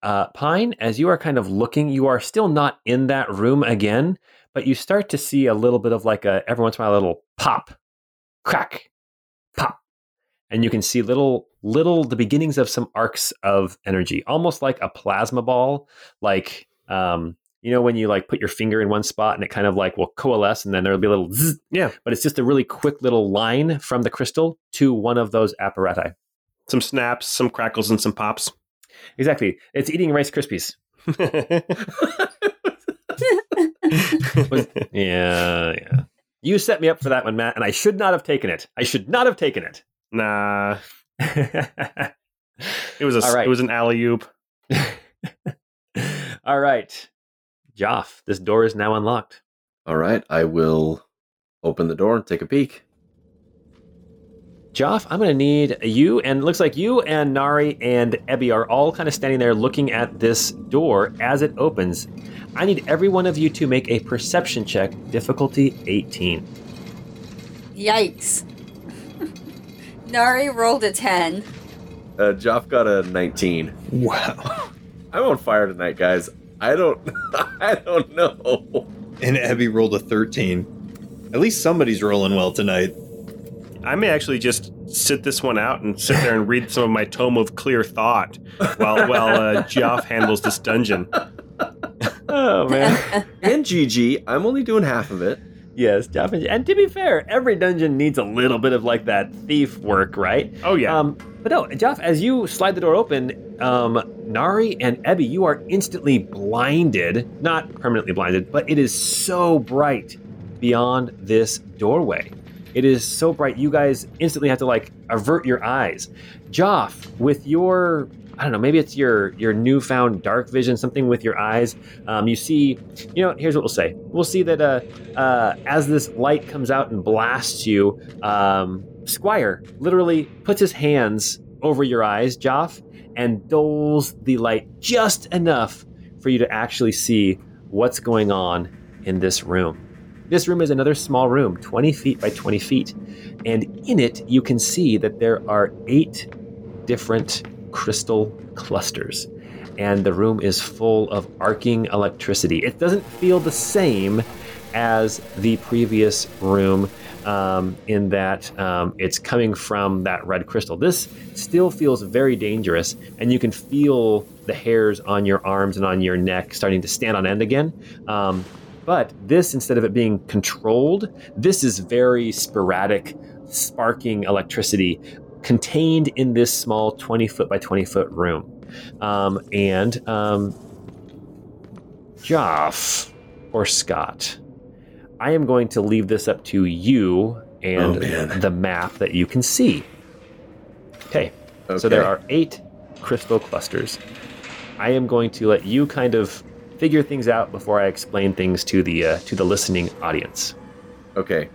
Uh, Pine, as you are kind of looking, you are still not in that room again, but you start to see a little bit of like a every once in a while a little pop, crack, pop, and you can see little little the beginnings of some arcs of energy, almost like a plasma ball, like um, you know when you like put your finger in one spot and it kind of like will coalesce, and then there'll be a little zzz, Yeah. but it's just a really quick little line from the crystal to one of those apparati. Some snaps, some crackles, and some pops. Exactly, it's eating Rice Krispies. [laughs] [laughs] Yeah, yeah. You set me up for that one, Matt, and I should not have taken it. I should not have taken it. nah, [laughs] it was a All right. it was an alley oop. [laughs] All right. Joff, this door is now unlocked. All right, I will open the door and take a peek. Joff, I'm going to need you, and it looks like you and Nari and Ebby are all kind of standing there looking at this door as it opens. I need every one of you to make a perception check, difficulty 18. Yikes. [laughs] Nari rolled a 10. Uh, Joff got a 19. Wow. [laughs] I'm on fire tonight, guys. I don't, [laughs] I don't know. And Ebby rolled a 13. At least somebody's rolling well tonight. I may actually just sit this one out and sit there and read some of my tome of clear thought while while uh, Joff handles this dungeon. Oh, man. [laughs] And GG, I'm only doing half of it. yes, Joff. And, and to be fair, every dungeon needs a little bit of like that thief work, right? Oh yeah, Um, but no, Joff, as you slide the door open, um, Nari and Ebby, you are instantly blinded. Not permanently blinded, but it is so bright beyond this doorway. It is so bright, you guys instantly have to like avert your eyes. Joff, with your I don't know, maybe it's your your newfound dark vision, something with your eyes. Um, you see, you know, here's what we'll say. We'll see that uh, uh, as this light comes out and blasts you, um, Squire literally puts his hands over your eyes, Joff, and doles the light just enough for you to actually see what's going on in this room. This room is another small room, 20 feet by 20 feet. And in it, you can see that there are eight different crystal clusters. And the room is full of arcing electricity. It doesn't feel the same as the previous room um, in that um, it's coming from that red crystal. This still feels very dangerous, and you can feel the hairs on your arms and on your neck starting to stand on end again. Um, but this, instead of it being controlled, this is very sporadic, sparking electricity contained in this small 20 foot by 20 foot room. Um, and um, Joff or Scott, I am going to leave this up to you and Oh, the map that you can see. Okay, Okay. so there are eight crystal clusters. I am going to let you kind of figure things out before I explain things to the uh, to the listening audience. Okay.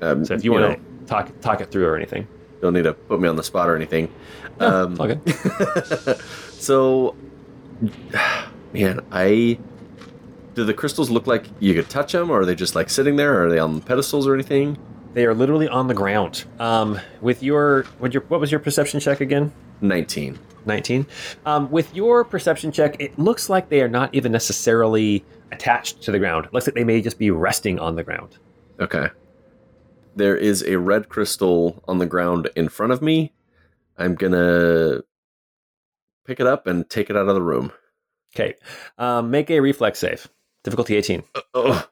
Um, So if you, want to talk talk it through or anything, don't need to put me on the spot or anything. No, um, all [laughs] so, man, I do the crystals look like you could touch them, or are they just like sitting there? Or are they on pedestals or anything? They are literally on the ground. Um, with your, what your, what was your perception check again? 19. 19. Um, with your perception check, it looks like they are not even necessarily attached to the ground. It looks like they may just be resting on the ground. Okay. There is a red crystal on the ground in front of me. I'm gonna pick it up and take it out of the room. Okay. Um, make a reflex save. Difficulty 18. Oh.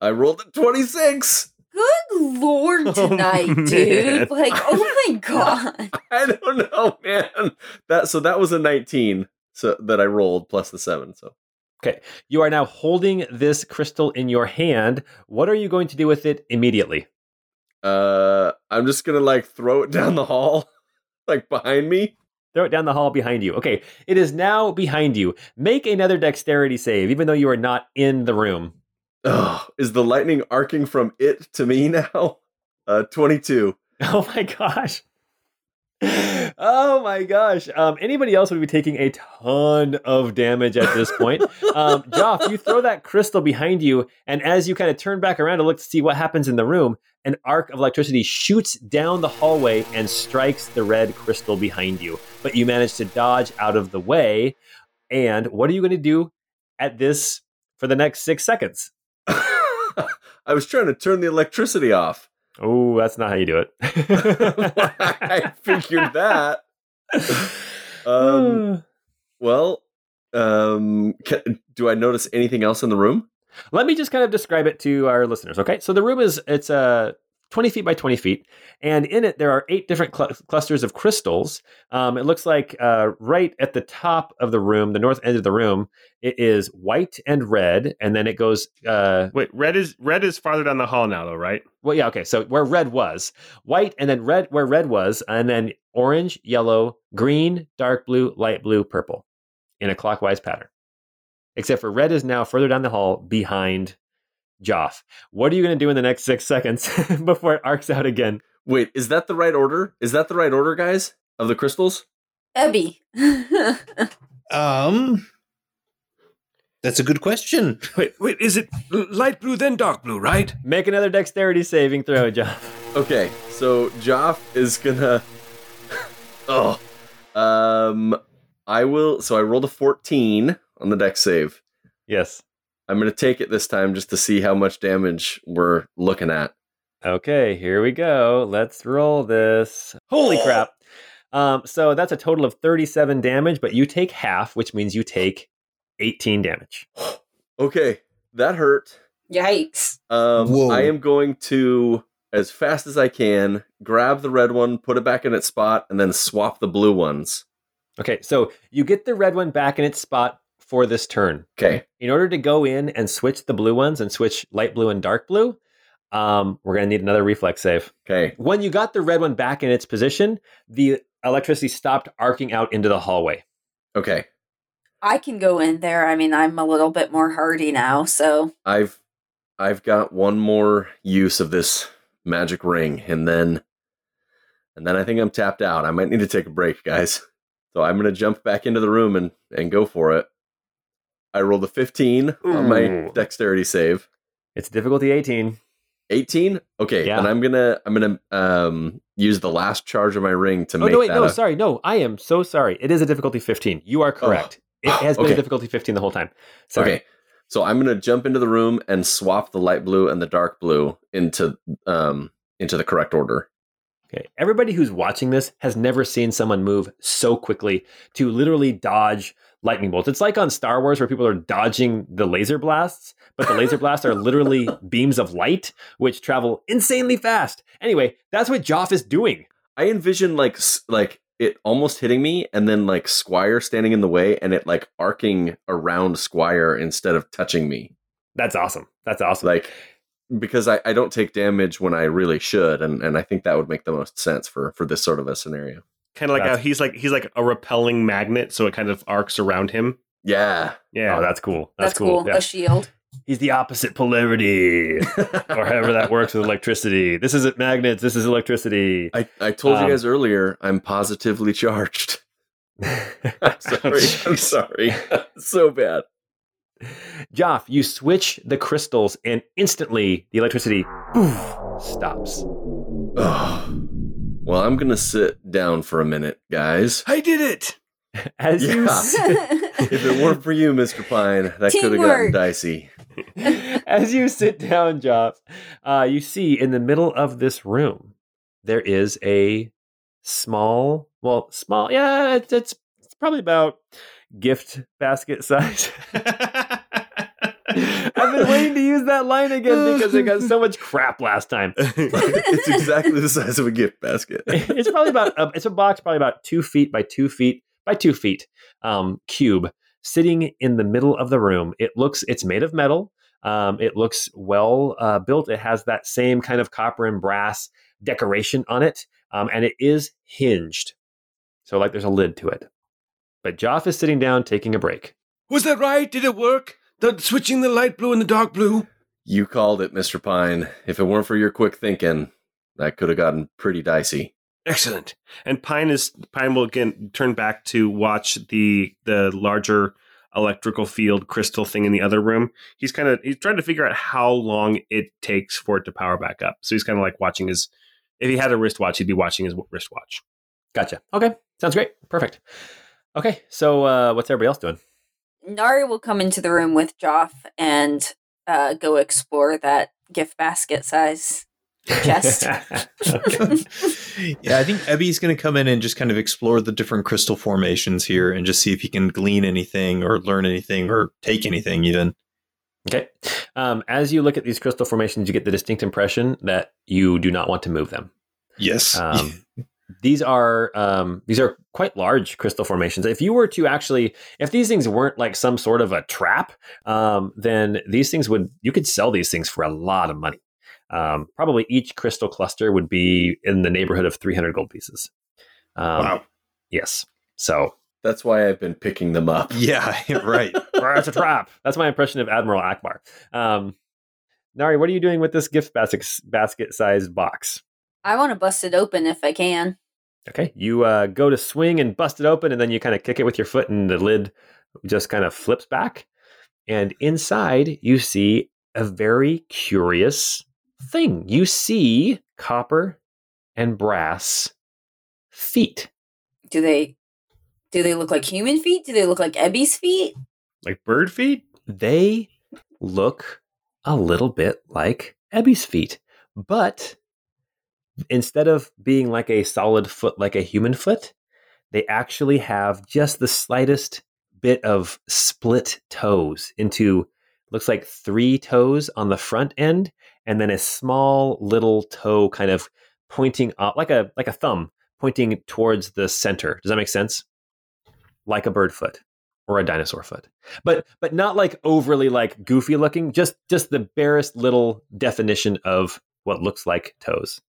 I rolled a 26. Good lord [laughs] Oh, tonight, man. dude. [laughs] Like, oh my [laughs] god. I don't know, man. That so that was a 19 so that I rolled plus the 7. So Okay. You are now holding this crystal in your hand. What are you going to do with it immediately? uh I'm just going to like throw it down the hall like behind me. Throw it down the hall behind you. Okay, it is now behind you. Make another dexterity save, even though you are not in the room. Oh, is the lightning arcing from it to me [laughs] now? Uh 22. Oh my gosh. Oh my gosh. Um, anybody else would be taking a ton of damage at this point. [laughs] um, Joff, you throw that crystal behind you, and as you kind of turn back around to look to see what happens in the room, an arc of electricity shoots down the hallway and strikes the red crystal behind you. But you manage to dodge out of the way. And what are you going to do at this for the next six seconds? [laughs] I was trying to turn the electricity off. Oh, that's not how you do it. [laughs] I figured that. Um, [sighs] well, um, ca do I notice anything else in the room? Let me just kind of describe it to our listeners. Okay, so the room is it's uh, 20 feet by 20 feet, and in it there are eight different cl- clusters of crystals. Um, it looks like uh, right at the top of the room, the north end of the room, it is white and red, and then it goes. Uh, Wait, red is red is farther down the hall now, though, right? well, yeah, okay. So where red was white, and then red where red was, and then orange, yellow, green, dark blue, light blue, purple, in a clockwise pattern. Except for red is now further down the hall behind Joff. What are you going to do in the next six seconds [laughs] before it arcs out again? Wait, is that the right order? Is that the right order, guys? Of the crystals? Ebby. [laughs] Um, that's a good question. Wait, wait, is it light blue then dark blue, right? Make another dexterity saving throw, Joff. Okay, so Joff is gonna. [laughs] oh, um, I will. So I rolled a fourteen on the dex save. Yes. I'm gonna take it this time just to see how much damage we're looking at. Okay, here we go. Let's roll this. Holy crap. Um, so that's a total of 37 damage, but you take half, which means you take 18 damage. [gasps] Okay, that hurt. Yikes. Um, Whoa. I am going to, as fast as I can, grab the red one, put it back in its spot, and then swap the blue ones. Okay, so you get the red one back in its spot for this turn. Okay. In order to go in and switch the blue ones and switch light blue and dark blue, um, we're going to need another reflex save. Okay. When you got the red one back in its position, the electricity stopped arcing out into the hallway. Okay. I can go in there. I mean, I'm a little bit more hardy now, so I've I've got one more use of this magic ring, and then and then I think I'm tapped out. I might need to take a break, guys. So I'm gonna jump back into the room and and go for it. I rolled a 15 on my dexterity save. It's difficulty 18. 18. Okay, Yeah. and I'm gonna I'm gonna um use the last charge of my ring to Oh, make no, wait, that. no, a- sorry. No, I am so sorry. It is a difficulty 15. You are correct. it [gasps] has been okay. a difficulty 15 the whole time. Sorry. Okay. So I'm gonna jump into the room and swap the light blue and the dark blue into um into the correct order. Okay. Everybody who's watching this has never seen someone move so quickly to literally dodge lightning bolts. It's like on Star Wars where people are dodging the laser blasts, but the laser blasts are literally [laughs] beams of light which travel insanely fast. Anyway, that's what Joff is doing. I envision like like it almost hitting me and then like Squire standing in the way and it like arcing around Squire instead of touching me. That's awesome. That's awesome. Like because I, I don't take damage when I really should and, and I think that would make the most sense for for this sort of a scenario. Kind of like how he's like he's like a repelling magnet, so it kind of arcs around him. Yeah. Yeah, Oh, that's cool. That's, that's, cool. Yeah. A shield. He's the opposite polarity, [laughs] or however that works with electricity. This isn't magnets. This is electricity. I, I told Um, you guys earlier I'm positively charged. I'm [laughs] [laughs] sorry. I'm sorry. so bad. Joff, you switch the crystals, and instantly the electricity poof, stops. Well, I'm gonna sit down for a minute, guys. I did it. [laughs] As you s- [laughs] If it weren't for you, Mr. Pine, that could have gotten Teamwork. dicey. [laughs] as you sit down, Joff, uh, you see in the middle of this room there is a small, well, small, yeah, it's, it's, it's probably about gift basket size. I've been waiting to use that line again because it got so much crap last time. [laughs] it's exactly the size of a gift basket. [laughs] it's probably about uh, it's a box probably about two feet by two feet by two feet um, cube sitting in the middle of the room. It looks it's made of metal. Um, it looks well uh, built. It has that same kind of copper and brass decoration on it, um, and it is hinged. So like there's a lid to it. But Joff is sitting down taking a break. Was that right? Did it work? The switching the light blue and the dark blue? You called it, Mr. Pine. If it weren't for your quick thinking, that could have gotten pretty dicey. Excellent. And Pine is Pine will again turn back to watch the the larger electrical field crystal thing in the other room. He's kind of he's trying to figure out how long it takes for it to power back up. So he's kind of like watching his if he had a wristwatch, he'd be watching his wristwatch. Gotcha. Okay, sounds great. Perfect. Okay, so uh, what's everybody else doing? Nari will come into the room with Joff and uh, go explore that gift basket size chest. [laughs] yeah, I think Ebby's going to come in and just kind of explore the different crystal formations here and just see if he can glean anything or learn anything or take anything even. Okay. Um, as you look at these crystal formations, you get the distinct impression that you do not want to move them. Yes. Um, [laughs] these are um, these are quite large crystal formations. If you were to actually, if these things weren't like some sort of a trap, um, then these things would you could sell these things for a lot of money. Um, probably each crystal cluster would be in the neighborhood of 300 gold pieces. Um, wow. Yes. So That's why I've been picking them up. [laughs] Yeah, [laughs] right. [laughs] That's a trap. That's my impression of Admiral Ackbar. Um, Nari, what are you doing with this gift basket basket sized box? I want to bust it open if I can. Okay, you uh, go to swing and bust it open, and then you kind of kick it with your foot, and the lid just kind of flips back. And inside, you see a very curious thing. You see copper and brass feet. Do they do they look like human feet? Do they look like Ebby's feet? Like bird feet? They look a little bit like Ebby's feet, but instead of being like a solid foot like a human foot, they actually have just the slightest bit of split toes into looks like three toes on the front end and then a small little toe kind of pointing up like a like a thumb pointing towards the center. Does that make sense? Like a bird foot or a dinosaur foot. But but not like overly like goofy looking, just just the barest little definition of what looks like toes.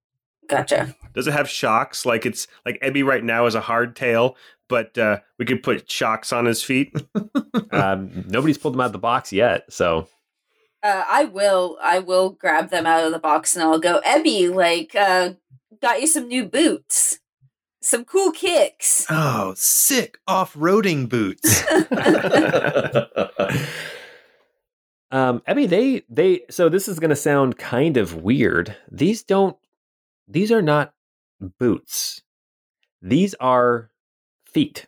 Gotcha. Does it have shocks? Like it's like Ebby right now is a hard tail, but uh, we could put shocks on his feet. [laughs] um, nobody's pulled them out of the box yet, so Uh, I will. I will grab them out of the box and I'll go. Ebby, like, uh, got you some new boots, some cool kicks. Oh, sick off-roading boots. [laughs] [laughs] um, Ebby, they they so this is going to sound kind of weird. These don't. These are not boots. These are feet.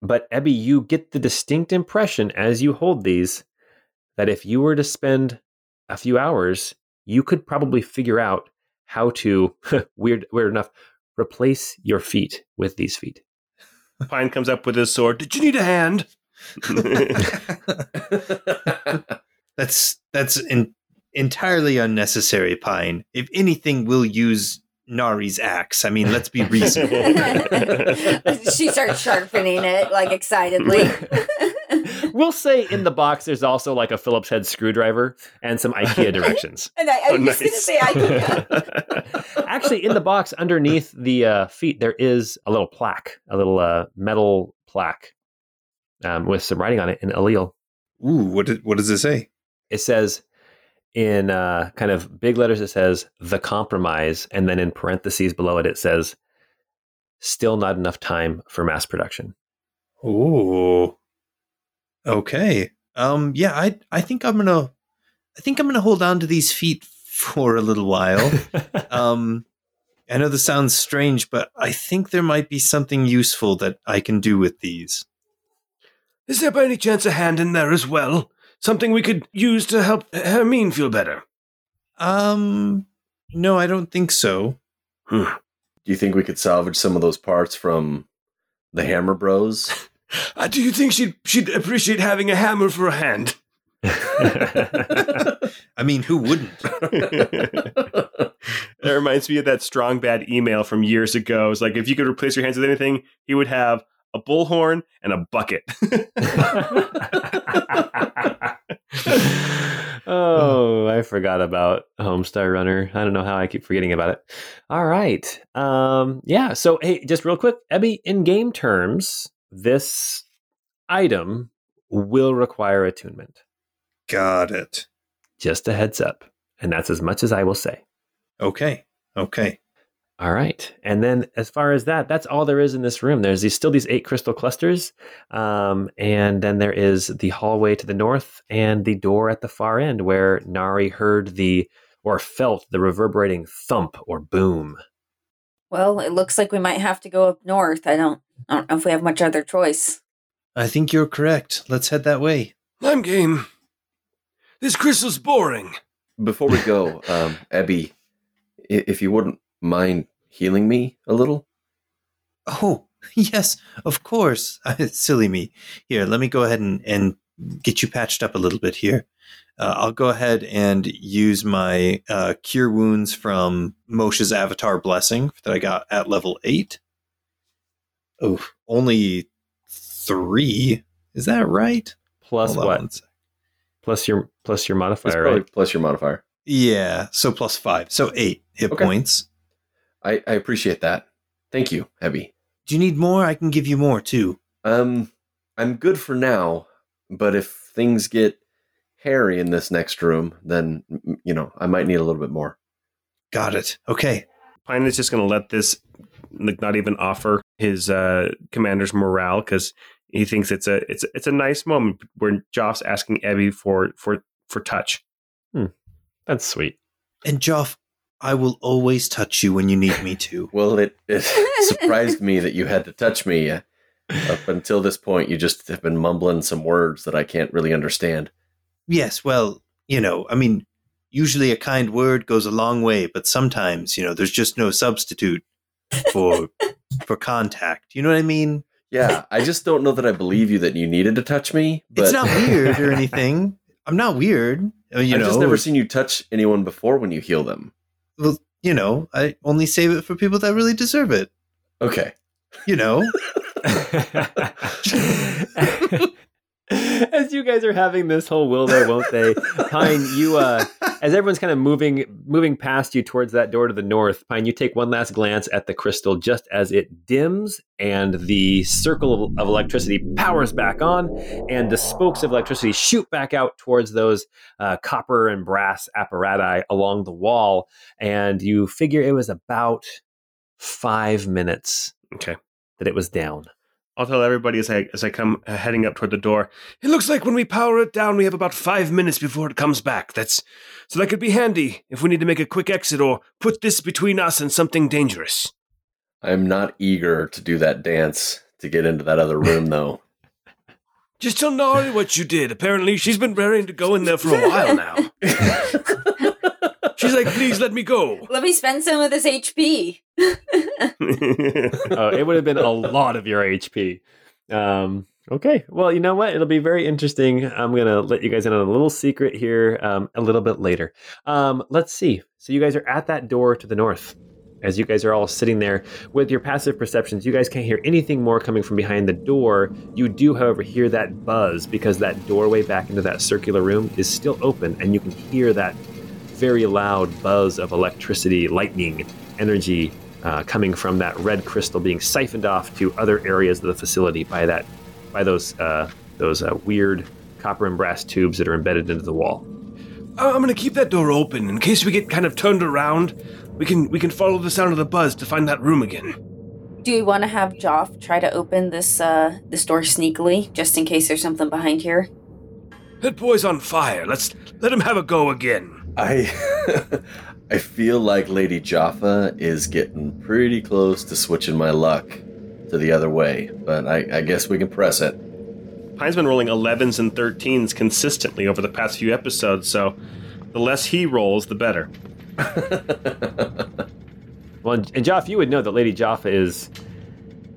But Ebby, you get the distinct impression as you hold these that if you were to spend a few hours, you could probably figure out how to [laughs] weird weird enough replace your feet with these feet. Pine comes up with his sword. Did you need a hand? [laughs] [laughs] that's that's in, entirely unnecessary, Pine. If anything, we'll use Nari's axe. I mean, let's be [laughs] reasonable. [laughs] she starts sharpening it like excitedly. [laughs] we'll say in the box there's also like a Phillips head screwdriver and some IKEA directions. and I, I Oh, was going to say I Actually, in the box underneath the uh, feet, there is a little plaque, a little uh, metal plaque um, with some writing on it in allele. Ooh, what did, what does it say? It says in uh, kind of big letters, it says the compromise. And then in parentheses below it, it says still not enough time for mass production. Ooh. Okay. Um, yeah, I I think I'm gonna I think I'm gonna hold on to these feet for a little while. [laughs] um, I know this sounds strange, but I think there might be something useful that I can do with these. Is there by any chance a hand in there as well? Something we could use to help Hermine feel better? Um, no, I don't think so. Hmm. Do you think we could salvage some of those parts from the Hammer Bros? [laughs] Uh, do you think she'd she'd appreciate having a hammer for a hand? [laughs] I mean, who wouldn't? [laughs] that reminds me of that strong bad email from years ago. It's like if you could replace your hands with anything, he would have a bullhorn and a bucket. [laughs] oh, I forgot about Homestar Runner. I don't know how I keep forgetting about it. All right. Um, yeah. So, hey, just real quick, Ebby, in game terms, this item will require attunement. Got it. Just a heads up. And that's as much as I will say. Okay. Okay. All right. And then as far as that, that's all there is in this room. There's these, still these eight crystal clusters. Um, and then there is the hallway to the north and the door at the far end where Nari heard the or felt the reverberating thump or boom. Well, it looks like we might have to go up north. I don't I don't know if we have much other choice. I think you're correct. Let's head that way. I'm game. This crystal's boring. Before we go, um, Ebby, if you wouldn't mind healing me a little. Oh, [laughs] yes, of course. [laughs] Silly me. Here, let me go ahead and, and get you patched up a little bit here. Uh, I'll go ahead and use my uh, cure wounds from Moshe's Avatar Blessing that I got at level 8. Oh, only three. Is that right? Plus Hold what? one. Plus your plus your modifier, right? plus your modifier. Yeah, so plus five. So eight hit Okay. points. I, I appreciate that. Thank you, Ebby. Do you need more? I can give you more too. Um, I'm good for now, but if things get hairy in this next room, then you know I might need a little bit more. Got it. Okay. Pine is just going to let this like not even offer his uh, commander's morale because he thinks it's a it's a, it's a nice moment where Joff's asking Ebby for for for touch. Hmm. That's sweet. And Joff, I will always touch you when you need me to. [laughs] Well, it, it [laughs] surprised me that you had to touch me. Uh, up until this point, you just have been mumbling some words that I can't really understand. Yes, well, you know, I mean, usually a kind word goes a long way, but sometimes, you know, there's just no substitute for [laughs] for contact. You know what I mean? Yeah, I just don't know that I believe you that you needed to touch me. But it's not weird or anything. I'm not weird. Uh, You I've know, just never seen you touch anyone before when you heal them. Well, you know, I only save it for people that really deserve it. Okay. You know, [laughs] [laughs] [laughs] as you guys are having this whole will they won't they pine you uh [laughs] as everyone's kind of moving moving past you towards that door to the north pine you take one last glance at the crystal just as it dims and the circle of, of electricity powers back on and the spokes of electricity shoot back out towards those uh, copper and brass apparati along the wall and you figure it was about five minutes Okay. that it was down I'll tell everybody as I as I come uh, heading up toward the door. It looks like when we power it down, we have about five minutes before it comes back. That's so that could be handy if we need to make a quick exit or put this between us and something dangerous. I'm not eager to do that dance to get into that other room, though. [laughs] Just tell Nari what you did. Apparently, she's been raring to go in there for a while now. [laughs] She's like, please let me go. Let me spend some of this HP. [laughs] oh, it would have been a lot of your HP. Um, okay, well, you know what? It'll be very interesting. I'm gonna let you guys in on a little secret here um, a little bit later. Um, let's see. So you guys are at that door to the north. As you guys are all sitting there with your passive perceptions, you guys can't hear anything more coming from behind the door. You do, however, hear that buzz because that doorway back into that circular room is still open, and you can hear that very loud buzz of electricity, lightning, energy uh, coming from that red crystal being siphoned off to other areas of the facility by that by those uh, those uh, weird copper and brass tubes that are embedded into the wall. Uh, I'm gonna keep that door open in case we get kind of turned around. We can we can follow the sound of the buzz to find that room again. Do we want to have Joff try to open this uh this door sneakily, just in case there's something behind here? That boy's on fire. Let's let him have a go again. I [laughs] I feel like Lady Jaffa is getting pretty close to switching my luck to the other way, but I, I guess we can press it. Pine's been rolling 11s and 13s consistently over the past few episodes, so the less he rolls, the better. [laughs] Well, and and Joff, you would know that Lady Jaffa is,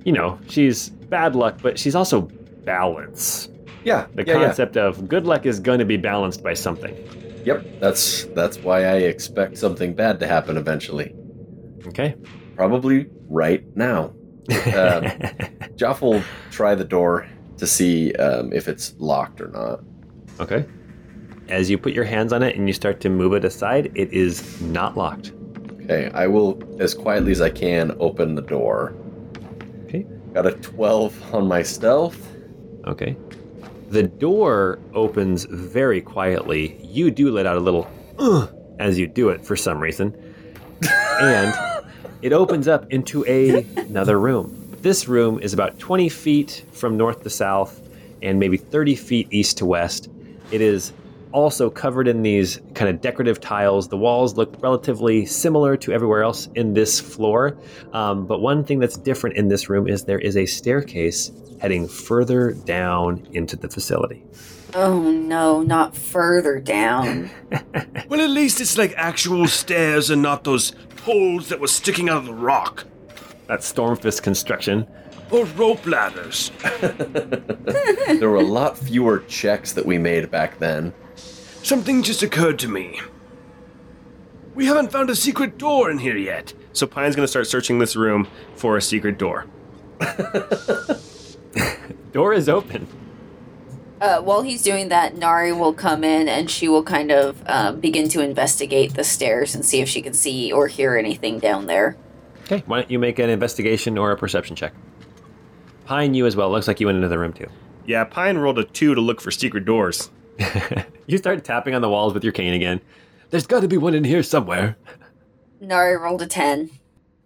you know, she's bad luck, but she's also balance. Yeah, The yeah, yeah. concept of good luck is going to be balanced by something. Yep, that's that's why I expect something bad to happen eventually. Okay. Probably right now. Um, [laughs] Joff will try the door to see um, if it's locked or not. okay. As you put your hands on it and you start to move it aside, it is not locked. Okay, I will, as quietly as I can, open the door. Okay. Got a 12 on my stealth. Okay. The door opens very quietly. You do let out a little as you do it for some reason. and it opens up into a, another room. This room is about 20 feet from north to south and maybe 30 feet east to west. It is also covered in these kind of decorative tiles. The walls look relatively similar to everywhere else in this floor. Um, but one thing that's different in this room is there is a staircase heading further down into the facility. Oh no, not further down. [laughs] Well, at least it's like actual stairs and not those poles that were sticking out of the rock. That's Stormfist construction. Or rope ladders. [laughs] There were a lot fewer checks that we made back then. Something just occurred to me. We haven't found a secret door in here yet. So Pine's going to start searching this room for a secret door. [laughs] Door is open. Uh, while he's doing that, Nari will come in and she will kind of um, begin to investigate the stairs and see if she can see or hear anything down there. Okay, why don't you make an investigation or a perception check? Pine, you as well. Looks like you went into the room too. Yeah, Pine rolled a 2 to look for secret doors. [laughs] You start tapping on the walls with your cane again. There's got to be one in here somewhere. Nari rolled a 10.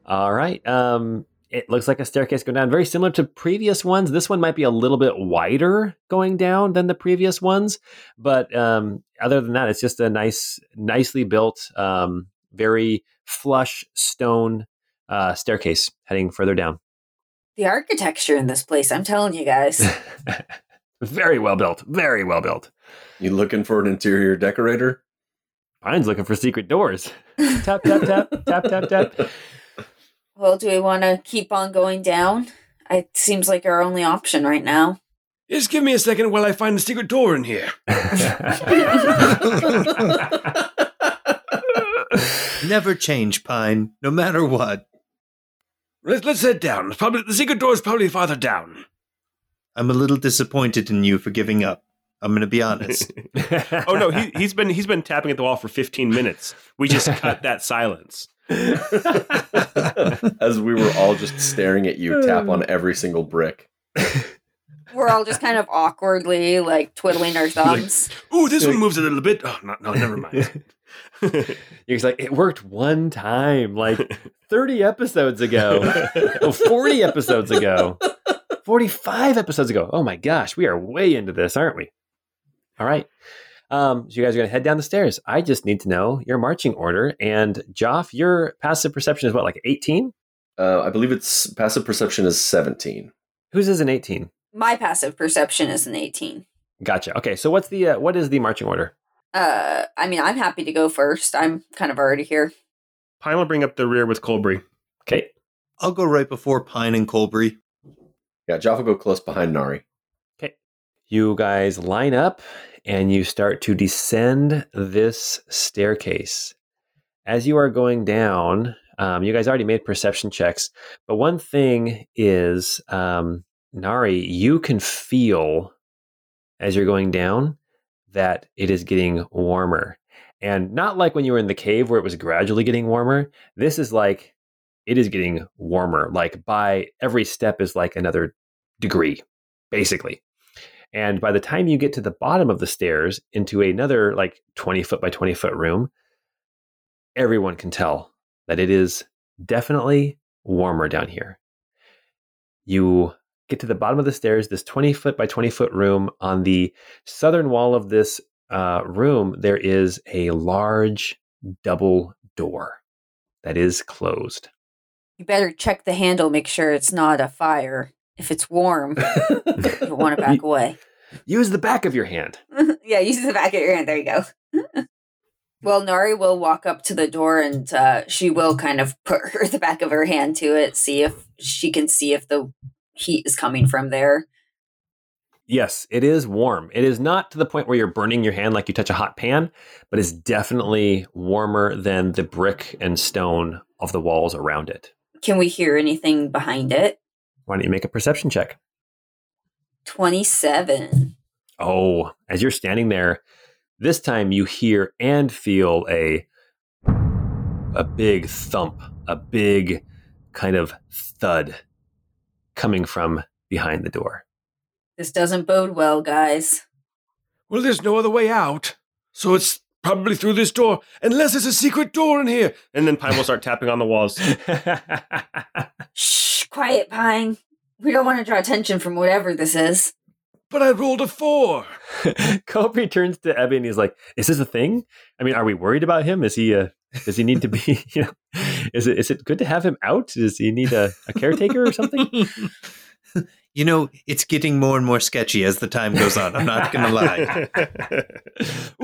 All right. Um, it looks like a staircase going down, very similar to previous ones. This one might be a little bit wider going down than the previous ones, but um, other than that, it's just a nice, nicely built, um, very flush stone uh, staircase heading further down. The architecture in this place, I'm telling you guys. [laughs] very well built. Very well built. You looking for an interior decorator? Pine's looking for secret doors. [laughs] tap tap tap tap tap tap. well, do we want to keep on going down? It seems like our only option right now. Just give me a second while I find the secret door in here. [laughs] Never change, Pine, no matter what. Let's, let's head down. Probably the secret door is probably farther down. I'm a little disappointed in you for giving up. I'm going to be honest. [laughs] Oh no, he, he's been he's been tapping at the wall for 15 minutes. We just cut [laughs] that silence. [laughs] As we were all just staring at you tap on every single brick. We're all just kind of awkwardly like twiddling our thumbs. Ooh, this one moves a little bit. Oh, no, no never mind. He's like, it worked one time, like 30 episodes ago, oh, 40 episodes ago, 45 episodes ago. Oh my gosh, we are way into this, aren't we? All right. Um, so you guys are going to head down the stairs. I just need to know your marching order. And Joff, your passive perception is what, like 18? Uh, I believe it's passive perception is 17. Whose is an 18? My passive perception is an 18. Gotcha. Okay, so what's the uh, what is the marching order? Uh, I mean, I'm happy to go first. I'm kind of already here. Pine will bring up the rear with Colbury. Okay. I'll go right before Pine and Colbury. Yeah, Jaffa go close behind Nari. Okay. You guys line up and you start to descend this staircase. As you are going down, um, you guys already made perception checks, but one thing is, um, Nari, you can feel as you're going down that it is getting warmer. And not like when you were in the cave where it was gradually getting warmer. This is like it is getting warmer. Like by every step is like another degree, basically. And by the time you get to the bottom of the stairs into another like 20 foot by 20 foot room, everyone can tell that it is definitely warmer down here. You get to the bottom of the stairs, this 20 foot by 20 foot room. On the southern wall of this uh, room, there is a large double door that is closed. You better check the handle, make sure it's not a fire. If it's warm, [laughs] you want to back away. Use the back of your hand. [laughs] yeah, use the back of your hand. There you go. [laughs] well, Nari will walk up to the door and uh, she will kind of put her the back of her hand to it, see if she can see if the heat is coming from there. Yes, it is warm. It is not to the point where you're burning your hand like you touch a hot pan, but it's definitely warmer than the brick and stone of the walls around it. Can we hear anything behind it? Why don't you make a perception check? 27. Oh, as you're standing there, this time you hear and feel a a big thump, a big kind of thud coming from behind the door. This doesn't bode well, guys. Well, there's no other way out. So it's probably through this door, unless there's a secret door in here. And then Pine will start tapping on the walls. [laughs] Shh, quiet, Pine. We don't want to draw attention from whatever this is. But I rolled a four. [laughs] Kobe turns to Ebby and he's like, "Is this a thing? I mean, are we worried about him? Is he? Uh, does he need to be? [laughs] You know, is it is it good to have him out? Does he need a, a caretaker or something?" [laughs] you know, it's getting more and more sketchy as the time goes on. I'm not going to lie.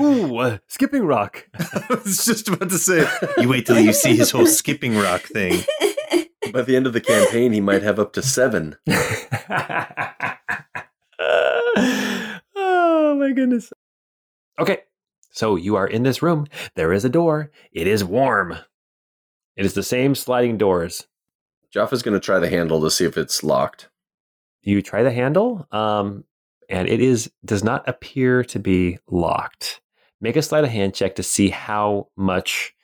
Ooh, uh, skipping rock. I was just about to say, you wait till you see his whole skipping rock thing. By the end of the campaign, he might have up to seven. [laughs] oh my goodness. Okay, so you are in this room. There is a door. It is warm. It is the same sliding doors. Joff is going to try the handle to see if it's locked. You try the handle, um, and it is does not appear to be locked. Make a sleight of hand check to see how much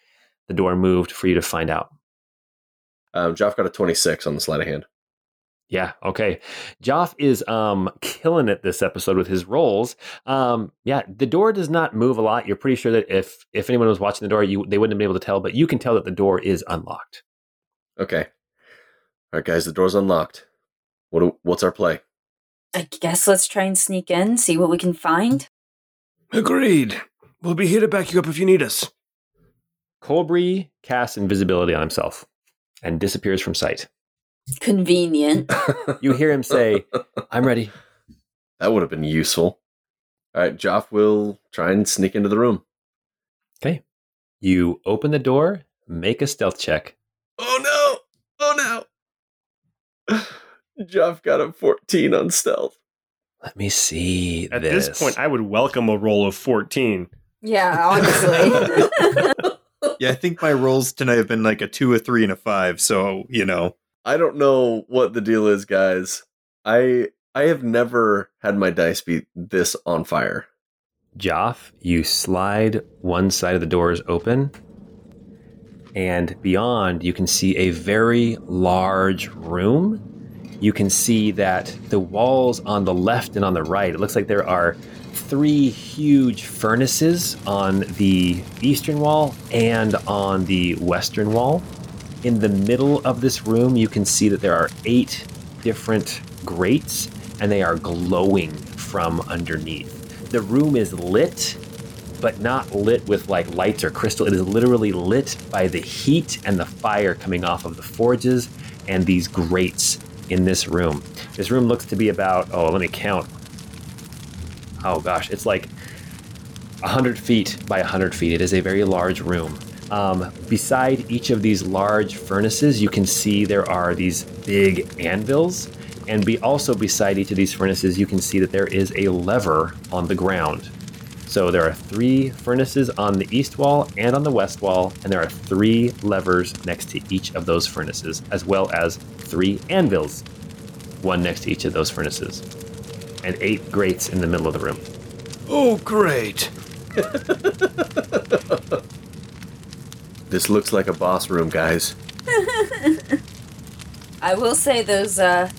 the door moved for you to find out. Um, Joff got a 26 on the sleight of hand. Yeah, okay. Joff is um killing it this episode with his rolls. Um yeah, the door does not move a lot. You're pretty sure that if if anyone was watching the door, you they wouldn't have been able to tell, but you can tell that the door is unlocked. Okay. All right, guys, the door's unlocked. What do, what's our play? I guess let's try and sneak in, see what we can find. Agreed. We'll be here to back you up if you need us. Colbury casts invisibility on himself and disappears from sight. Convenient. [laughs] You hear him say, "I'm ready." That would have been useful. All right, Joff will try and sneak into the room. Okay. You open the door, make a stealth check. Oh no! Oh no! [sighs] Joff got a 14 on stealth. Let me see At this. this point, I would welcome a roll of 14. yeah, honestly. [laughs] [laughs] Yeah, I think my rolls tonight have been like a two, a three, and a five. So, you know, I don't know what the deal is, guys. I I have never had my dice be this on fire. Joff, you slide one side of the doors open, and beyond, you can see a very large room. You can see that the walls on the left and on the right, it looks like there are three huge furnaces on the eastern wall and on the western wall. In the middle of this room, you can see that there are eight different grates and they are glowing from underneath. The room is lit, but not lit with like lights or crystal. It is literally lit by the heat and the fire coming off of the forges and these grates in this room. This room looks to be about, oh, let me count. Oh gosh, it's like 100 feet by 100 feet. It is a very large room. Um, beside each of these large furnaces, you can see there are these big anvils. And be also beside each of these furnaces, you can see that there is a lever on the ground. So there are three furnaces on the east wall and on the west wall, and there are three levers next to each of those furnaces, as well as three anvils, one next to each of those furnaces, and eight grates in the middle of the room. Oh, great. [laughs] This looks like a boss room, guys. [laughs] I will say those uh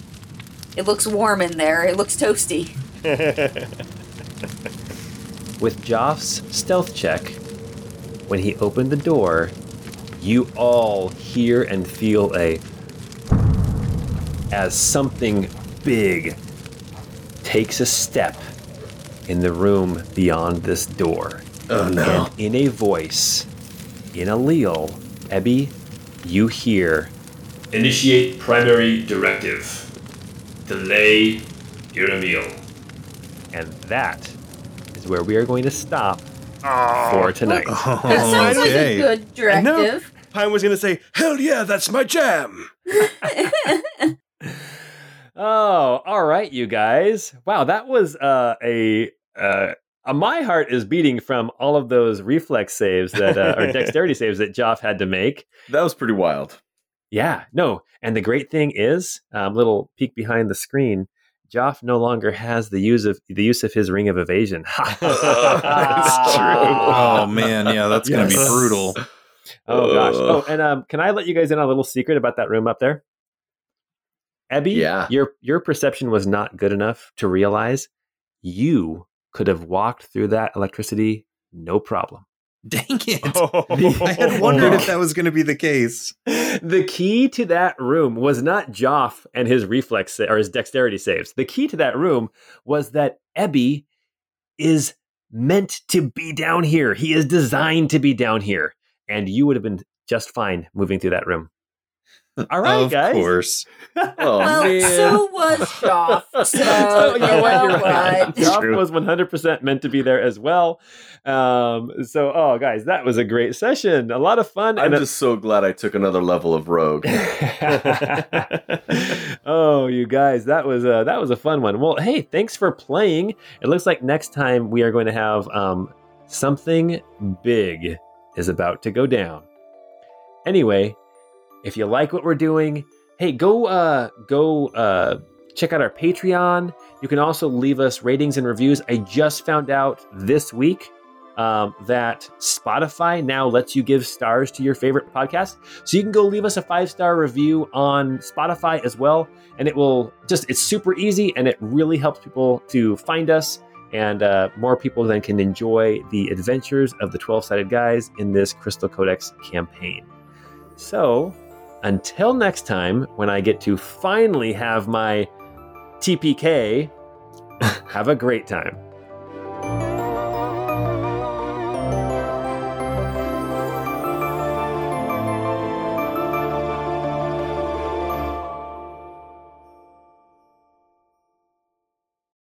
it looks warm in there. It looks toasty. [laughs] With Joff's stealth check, when he opened the door, you all hear and feel a as something big takes a step in the room beyond this door. Oh no. And in a voice, in a Leal, Ebby, you hear Initiate primary directive. Delay your meal. And that is where we are going to stop for tonight. Oh, that sounds like a good directive. Pine was going to say, hell yeah, that's my jam. [laughs] Oh, all right, you guys. Wow, that was uh, a. Uh, uh, my heart is beating from all of those reflex saves that uh, or [laughs] dexterity saves that Joff had to make. That was pretty wild. Yeah, no. And the great thing is, um, little peek behind the screen. Joff no longer has the use of the use of his ring of evasion. [laughs] [laughs] That's true. Oh man, yeah, that's gonna be brutal. Oh gosh. Oh, and um, can I let you guys in on a little secret about that room up there? Ebby, Yeah. your your perception was not good enough to realize you could have walked through that electricity no problem. Dang it! Oh. [laughs] [laughs] I had oh, wondered if that was going to be the case. the key to that room was not Joff and his reflex or his dexterity saves. The key to that room was that Ebby is meant to be down here. He is designed to be down here, and you would have been just fine moving through that room. All right, of guys. Of course. [laughs] Oh well, man. so was Joff. [laughs] So, So, you know You're right. what? Joff was 100% meant to be there as well. Um, so, oh, guys, that was a great session. A lot of fun. I'm and a- just so glad I took another level of rogue. [laughs] oh, you guys, that was a that was a fun one. Well, hey, thanks for playing. It looks like next time we are going to have um, something big is about to go down. Anyway, if you like what we're doing, hey, go uh, go uh, check out our Patreon. You can also leave us ratings and reviews. I just found out this week um, that Spotify now lets you give stars to your favorite podcast. So you can go leave us a five star review on Spotify as well. And it will just, it's super easy and it really helps people to find us. And uh, more people then can enjoy the adventures of the 12 sided guys in this Crystal Codex campaign. So until next time, when I get to finally have my TPK, [laughs] have a great time.